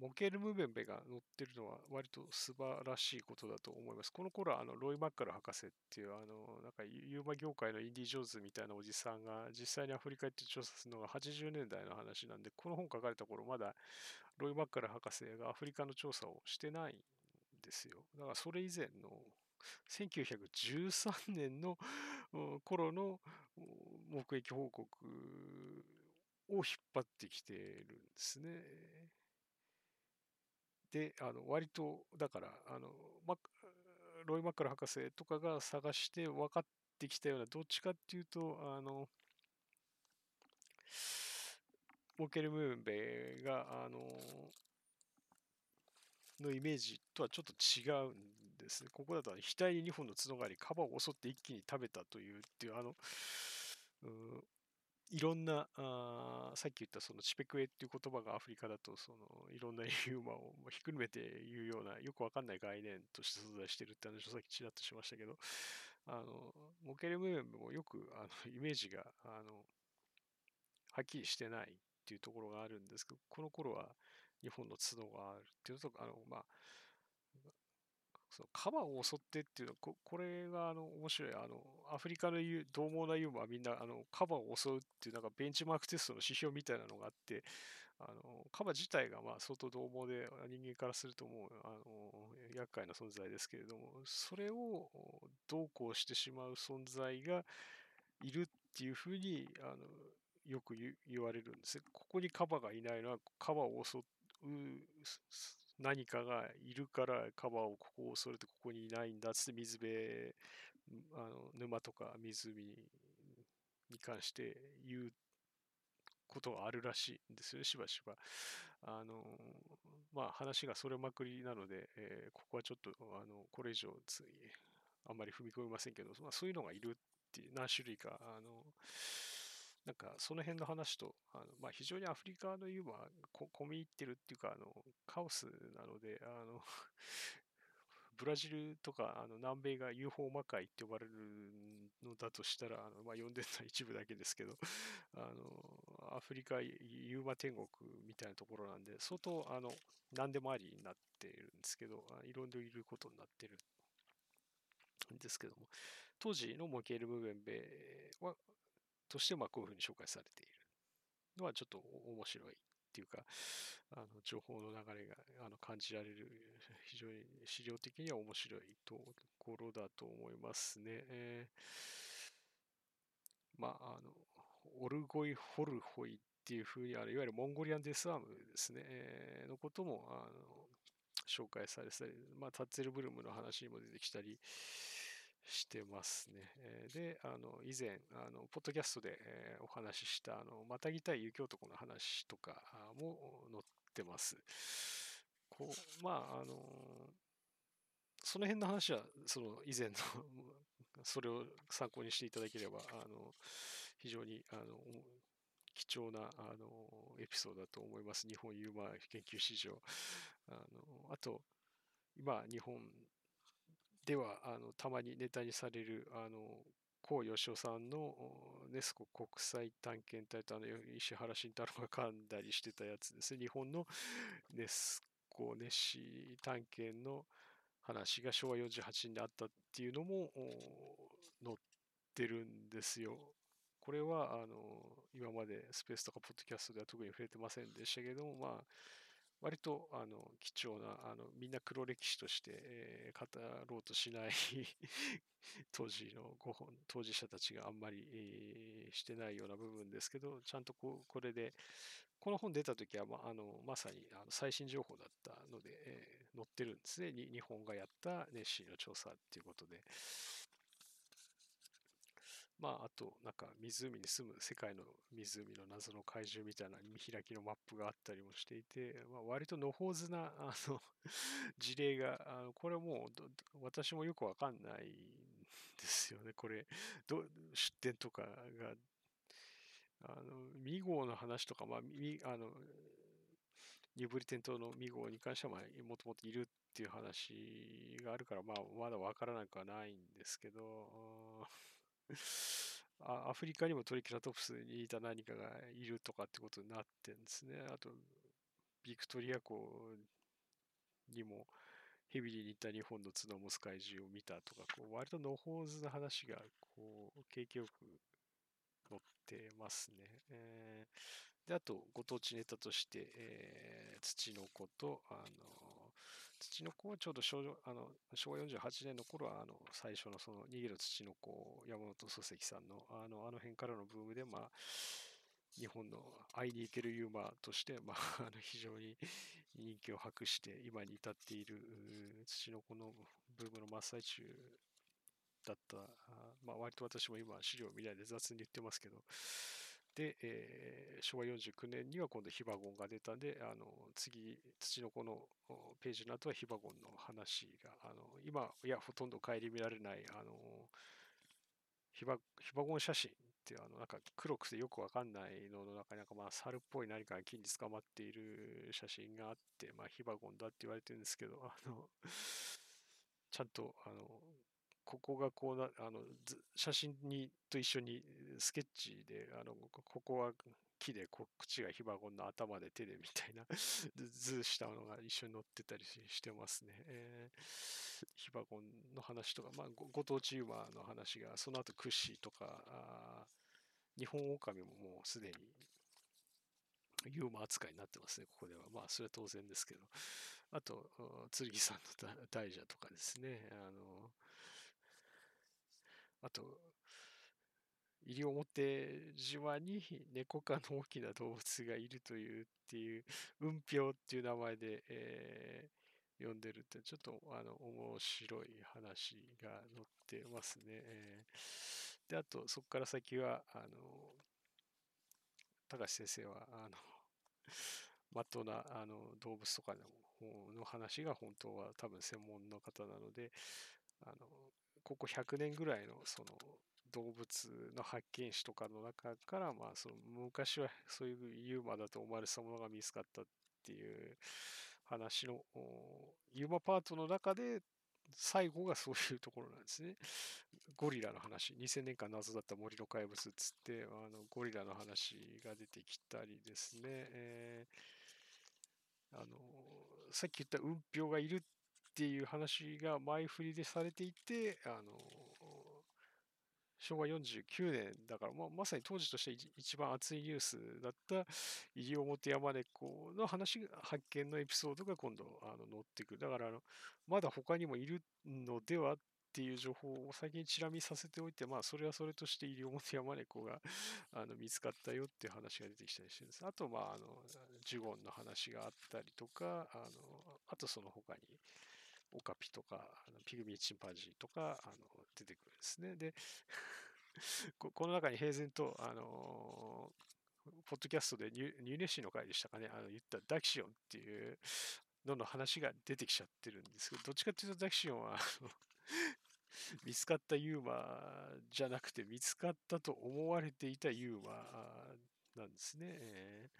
Speaker 1: モケル・ムベンベが乗ってるのは割と素晴らしいことだと思います。この頃はあのロイ・マッカル博士っていうあのなんかユーマ業界のインディ・ジョーズみたいなおじさんが実際にアフリカ行って調査するのが80年代の話なんで、この本書かれた頃まだロイ・マッカル博士がアフリカの調査をしてないんですよ。だからそれ以前の1913年の 頃の目撃報告を引っ張ってきてるんですね。で、あの割と、だから、あのま、ロイ・マッカル博士とかが探して分かってきたような、どっちかっていうと、あの、モケル・ムーンベが、あの、のイメージとはちょっと違うんですね。ここだと額に2本の角があり、カバを襲って一気に食べたというっていう、あの、いろんな、あさっき言ったそのチペクエっていう言葉がアフリカだとそのいろんなユーモアをひっくるめて言うようなよくわかんない概念として存在してるって話をさっきちらっとしましたけど、あのモケルムーンもよくあのイメージがあのはっきりしてないっていうところがあるんですけど、この頃は日本の角があるっていうと、あのまあ、そのカバを襲ってっていうのここれがあの面白い。あのアフリカの言う獰猛なユーモアみんなあのカバを襲うっていうなんかベンチマークテストの指標みたいなのがあってあのカバ自体がまあ相当獰猛で人間からするともうあの厄介な存在ですけれどもそれをどうこうしてしまう存在がいるっていうふうにあのよく言われるんですここにカバがいないのはカバを襲う何かがいるからカバーをここを恐れてここにいないんだっつって水辺あの沼とか湖に関して言うことがあるらしいんですよねしばしば。あのまあ話がそれまくりなので、えー、ここはちょっとあのこれ以上あんまり踏み込みませんけど、まあ、そういうのがいるっていう何種類かあのなんかその辺の話と、あのまあ、非常にアフリカのユーモアこ込み入ってるっていうか、あのカオスなので、あの ブラジルとかあの南米が UFO 魔界って呼ばれるのだとしたら、あのまあ、読んでるのは一部だけですけど、あのアフリカユーマ天国みたいなところなんで、相当あの何でもありになっているんですけど、いろいろいることになってるんですけども、当時のモケール・ムーベンベはとしてまあこういうふうに紹介されているのはちょっと面白いっていうか、あの情報の流れがあの感じられる、非常に資料的には面白いところだと思いますね。えー、まあ、あの、オルゴイ・ホルホイっていうふうにある、いわゆるモンゴリアンデスアームですね、えー、のこともあの紹介されてたり、まあ、タッツェルブルムの話にも出てきたり、してますね。で、あの、以前、あの、ポッドキャストで、えお話しした、あの、またぎたい雪男の話とかも載ってます。こう、まあ、あの、その辺の話は、その以前の それを参考にしていただければ、あの、非常に、あの、貴重な、あの、エピソードだと思います。日本ユーマ研究史上。あの、あと、今、日本ではあのたまにネタにされるあの高吉夫さんのネスコ国際探検隊とあの石原慎太郎が噛んだりしてたやつですね。日本のネスコネシ探検の話が昭和48年であったっていうのも載ってるんですよ。これはあの今までスペースとかポッドキャストでは特に触れてませんでしたけども、まあ、割とあの貴重なあのみんな黒歴史として、えー、語ろうとしない 当時のご本当事者たちがあんまり、えー、してないような部分ですけどちゃんとここれでこの本出た時はまあのまさにあの最新情報だったので、えー、載ってるんですね日本がやったネッシーの調査っていうことで。まあ、あと、なんか湖に住む世界の湖の謎の怪獣みたいな見開きのマップがあったりもしていて、まあ、割と野放図なあの 事例が、あのこれもう私もよくわかんないんですよね。これ、ど出典とかが、あの、2号の話とか、まあ、みあの、ニブリテン島の2号に関しては、もともといるっていう話があるから、まあ、まだわからなくはないんですけど、アフリカにもトリケラトプスにいた何かがいるとかってことになってんですね。あと、ビクトリア湖にもヘビリにいた日本の角を持つ怪獣を見たとか、こう割と野放図な話がこう景気よく載ってますね。えー、で、あと、ご当地ネタとして、えー、土の子と、あの土の子はちょうど昭あの昭和48年の頃はあの最初のその逃げる土の子山本漱石さんのあのあの辺からのブームでまあ日本の会いに行けるユーマーとして、まあ、あの非常に人気を博して今に至っている土の子のブームの真っ最中だった、まあ、割と私も今資料見ないで雑に言ってますけど、で、えー、昭和49年には今度ヒバゴンが出たんで、あの次、土の子のページの後はヒバゴンの話が、あの今、いや、ほとんど顧みられない、あのヒバヒバゴン写真ってあのなんか黒くてよくわかんないのの中になんかまあ猿っぽい何かが木に捕まっている写真があって、まあ、ヒバゴンだって言われてるんですけど、あのちゃんとあのここがこうな、あの、写真にと一緒にスケッチで、あの、ここは木で、こ口がヒバゴンの頭で手でみたいな 図したのが一緒に載ってたりしてますね。えー、ヒバゴンの話とか、まあ、ご当地ユーマーの話が、その後クッシーとか、あ日本オオカミももうすでにユーマ扱いになってますね、ここでは。まあ、それは当然ですけど。あと、剣さんの大蛇とかですね。あの、あと、西表島に猫科の大きな動物がいるというっていう、雲氷っていう名前で、えー、呼んでるって、ちょっとあの面白い話が載ってますね。えー、で、あと、そこから先は、あの、高橋先生は、あの、まっとうなあの動物とかのの話が本当は多分専門の方なので、あのここ100年ぐらいのその動物の発見史とかの中から、まあ、その昔はそういうユーマだと思われたものが見つかったっていう話のユーマパートの中で最後がそういうところなんですね。ゴリラの話、2000年間謎だった森の怪物っつって、あのゴリラの話が出てきたりですね、えー、あのさっき言った運病がいるっっていう話が前振りでされていて、あの昭和49年だから、まあ、まさに当時として一番熱いニュースだった西表山猫の話発見のエピソードが今度あの載ってくる。だからあのまだ他にもいるのではっていう情報を先にチラ見させておいて、まあそれはそれとして西表山猫があの見つかったよっていう話が出てきたりしてるんです。あとまああのジュゴンの話があったりとか、あのあとその他にオカピとか、ピグミーチンパンジーとか、あの、出てくるんですね。で、この中に平然と、あのポッドキャストでニューネッシーの回でしたかね、あの言ったダキシオンっていうのの話が出てきちゃってるんですけど、どっちかっていうとダキシオンは見つかったユーマじゃなくて、見つかったと思われていたユーマなんですね。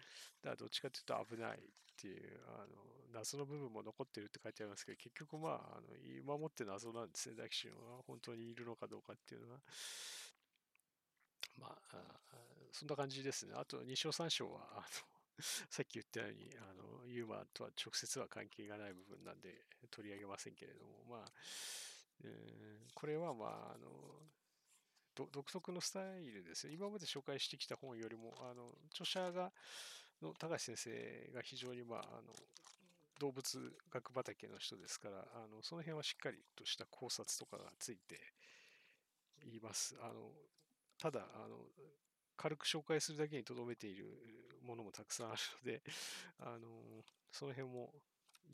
Speaker 1: だからどっちかっていうと危ないっていう、あの、謎の部分も残ってるって書いてありますけど、結局まあ、あの今もって謎なんですね、ダキシンは。本当にいるのかどうかっていうのは。まあ、そんな感じですね。あと、2章3章は、あの、さっき言ったように、あの、ユーマとは直接は関係がない部分なんで取り上げませんけれども、まあ、えー、これはまあ、あの、独特のスタイルです今まで紹介してきた本よりも、あの、著者が、の高橋先生が非常に、まあ、あの、動物学畑の人ですから、あの、その辺はしっかりとした考察とかがついています。あの、ただ、あの、軽く紹介するだけにとどめているものもたくさんあるので、あの、その辺も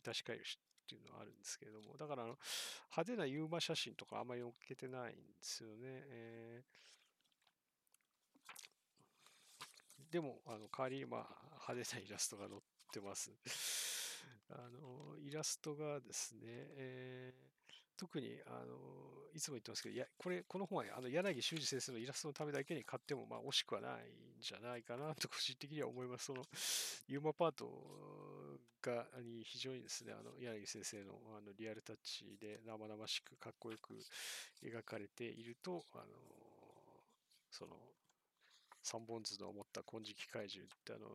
Speaker 1: 致し返しっていうのはあるんですけれども、だからあの派手なユーマ写真とかあんまり載っけてないんですよね。えー、でも、あの代わりにまあ派手なイラストが載ってます。あのイラストがですね、え特に、あの、いつも言ってますけど、いや、これ、この本は、あの、柳修二先生のイラストのためだけに買っても、まあ、惜しくはないんじゃないかなと、個人的には思います。その、ユーマパートが、に非常にですね、あの、柳先生の、あの、リアルタッチで生々しく、かっこよく描かれていると、あの、その、三本図の持った金色怪獣って、あの、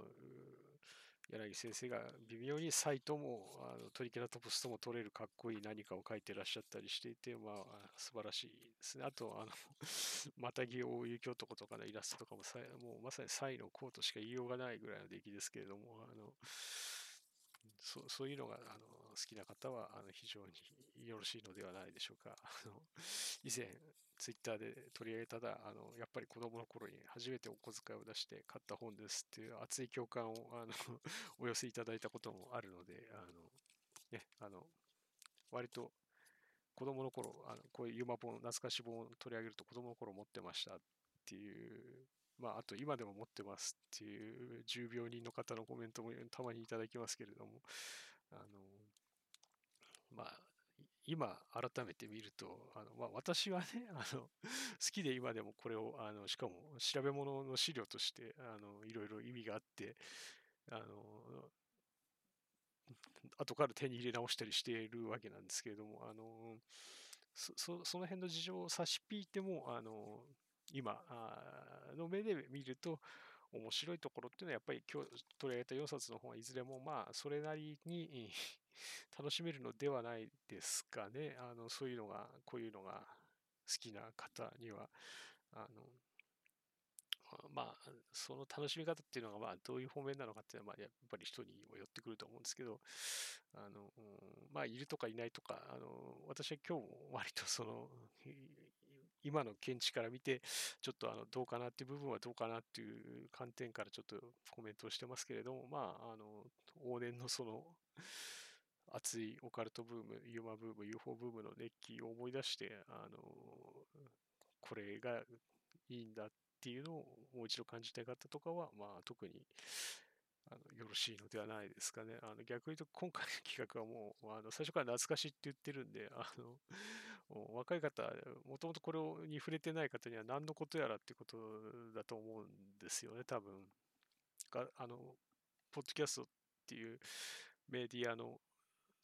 Speaker 1: 柳先生が微妙にサイトもあのトリケラトプスとも取れるかっこいい何かを書いてらっしゃったりしていて、まあ、素晴らしいですね。あと、あの、またぎ大雪男とかのイラストとかもさ、もうまさにサイのコートしか言いようがないぐらいの出来ですけれども、あの、そそういうのがあの好きな方はあの非常によろしいのではないでしょうか。あの以前、ツイッターで取り上げたら、あのやっぱり子供の頃に初めてお小遣いを出して買った本ですっていう熱い共感をあの お寄せいただいたこともあるので、あのね、あの割と子供の頃、あのこういうユーマ本、懐かし本を取り上げると子供の頃持ってましたっていうまあ、あと今でも持ってますっていう重病人の方のコメントもたまにいただきますけれども、あの、まあ、今改めて見ると、あのまあ、私はね、あの好きで今でもこれを、あのしかも調べ物の資料としてあのいろいろ意味があって、あの後から手に入れ直したりしているわけなんですけれども、あのそその辺の事情を差し引いても、あの今の目で見ると面白いところっていうのはやっぱり今日取り上げた4冊の本はいずれもまあそれなりに楽しめるのではないですかね。あのそういうのが、こういうのが好きな方には、あのまあ、その楽しみ方っていうのが、まあ、どういう方面なのかっていうのは、まあ、やっぱり人にもよってくると思うんですけど、あの、まあ、いるとかいないとか、あの、私は今日も割とその、今の見地から見て、ちょっとあのどうかなっていう部分はどうかなっていう観点からちょっとコメントをしてますけれども、まあ、あの、往年のその、熱いオカルトブーム、ユーマブーム、UFO ブームの熱気を思い出して、あの、これがいいんだっていうのをもう一度感じたい方とかは、まあ特にあのよろしいのではないですかね。あの逆に言うと今回の企画はもうあの最初から懐かしいって言ってるんで、あの若い方、もともとこれに触れてない方には何のことやらってことだと思うんですよね、多分。があの、ポッドキャストっていうメディアの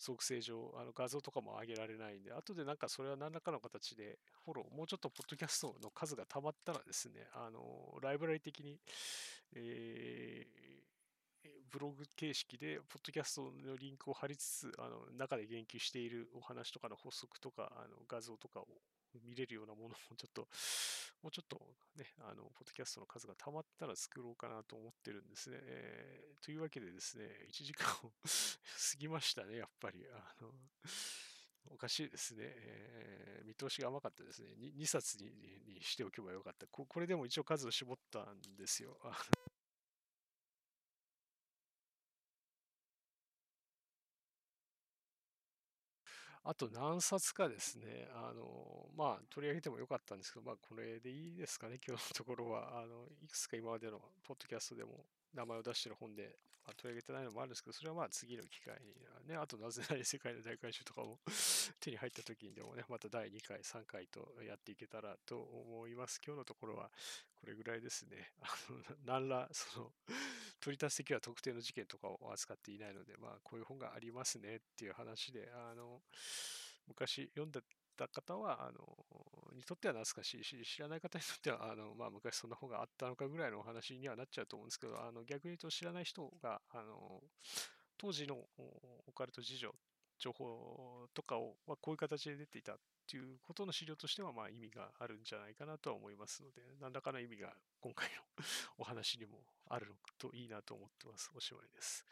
Speaker 1: 属性上、あの画像とかも上げられないんで、後でなんかそれは何らかの形でフォロー、もうちょっとポッドキャストの数が溜まったらですね、あの、ライブラリ的に、えー、ブログ形式で、ポッドキャストのリンクを貼りつつ、あの中で言及しているお話とかの補足とか、あの画像とかを見れるようなものもちょっと、もうちょっとね、あの、ポッドキャストの数が溜まったら作ろうかなと思ってるんですね。えー、というわけでですね、1時間 過ぎましたね、やっぱり。あの、おかしいですね。えー、見通しが甘かったですね。2, 2冊にしておけばよかったこ。これでも一応数を絞ったんですよ。あと何冊かですね、あの、まあ、取り上げてもよかったんですけど、まあ、これでいいですかね、今日のところは。あの、いくつか今までのポッドキャストでも名前を出してる本で、まあ、取り上げてないのもあるんですけど、それはまあ次の機会にね、あとなぜなら世界の大改修とかも 手に入った時にでもね、また第2回、3回とやっていけたらと思います。今日のところはこれぐらいですね。あの、何ら、その、取り立つ的は特定の事件とかを扱っていないので、まあ、こういう本がありますねっていう話で、あの、昔読んだた方は、あの、にとっては懐かしいし、知らない方にとっては、あの、まあ、昔そんな本があったのかぐらいのお話にはなっちゃうと思うんですけど、あの、逆に言うと知らない人が、あの、当時のオカルト事情、情報とかを、まあ、こういう形で出ていたっていうことの資料としては、まあ、意味があるんじゃないかなとは思いますので、何らかの意味が今回の お話にもあるといいなと思ってます。おしまいです。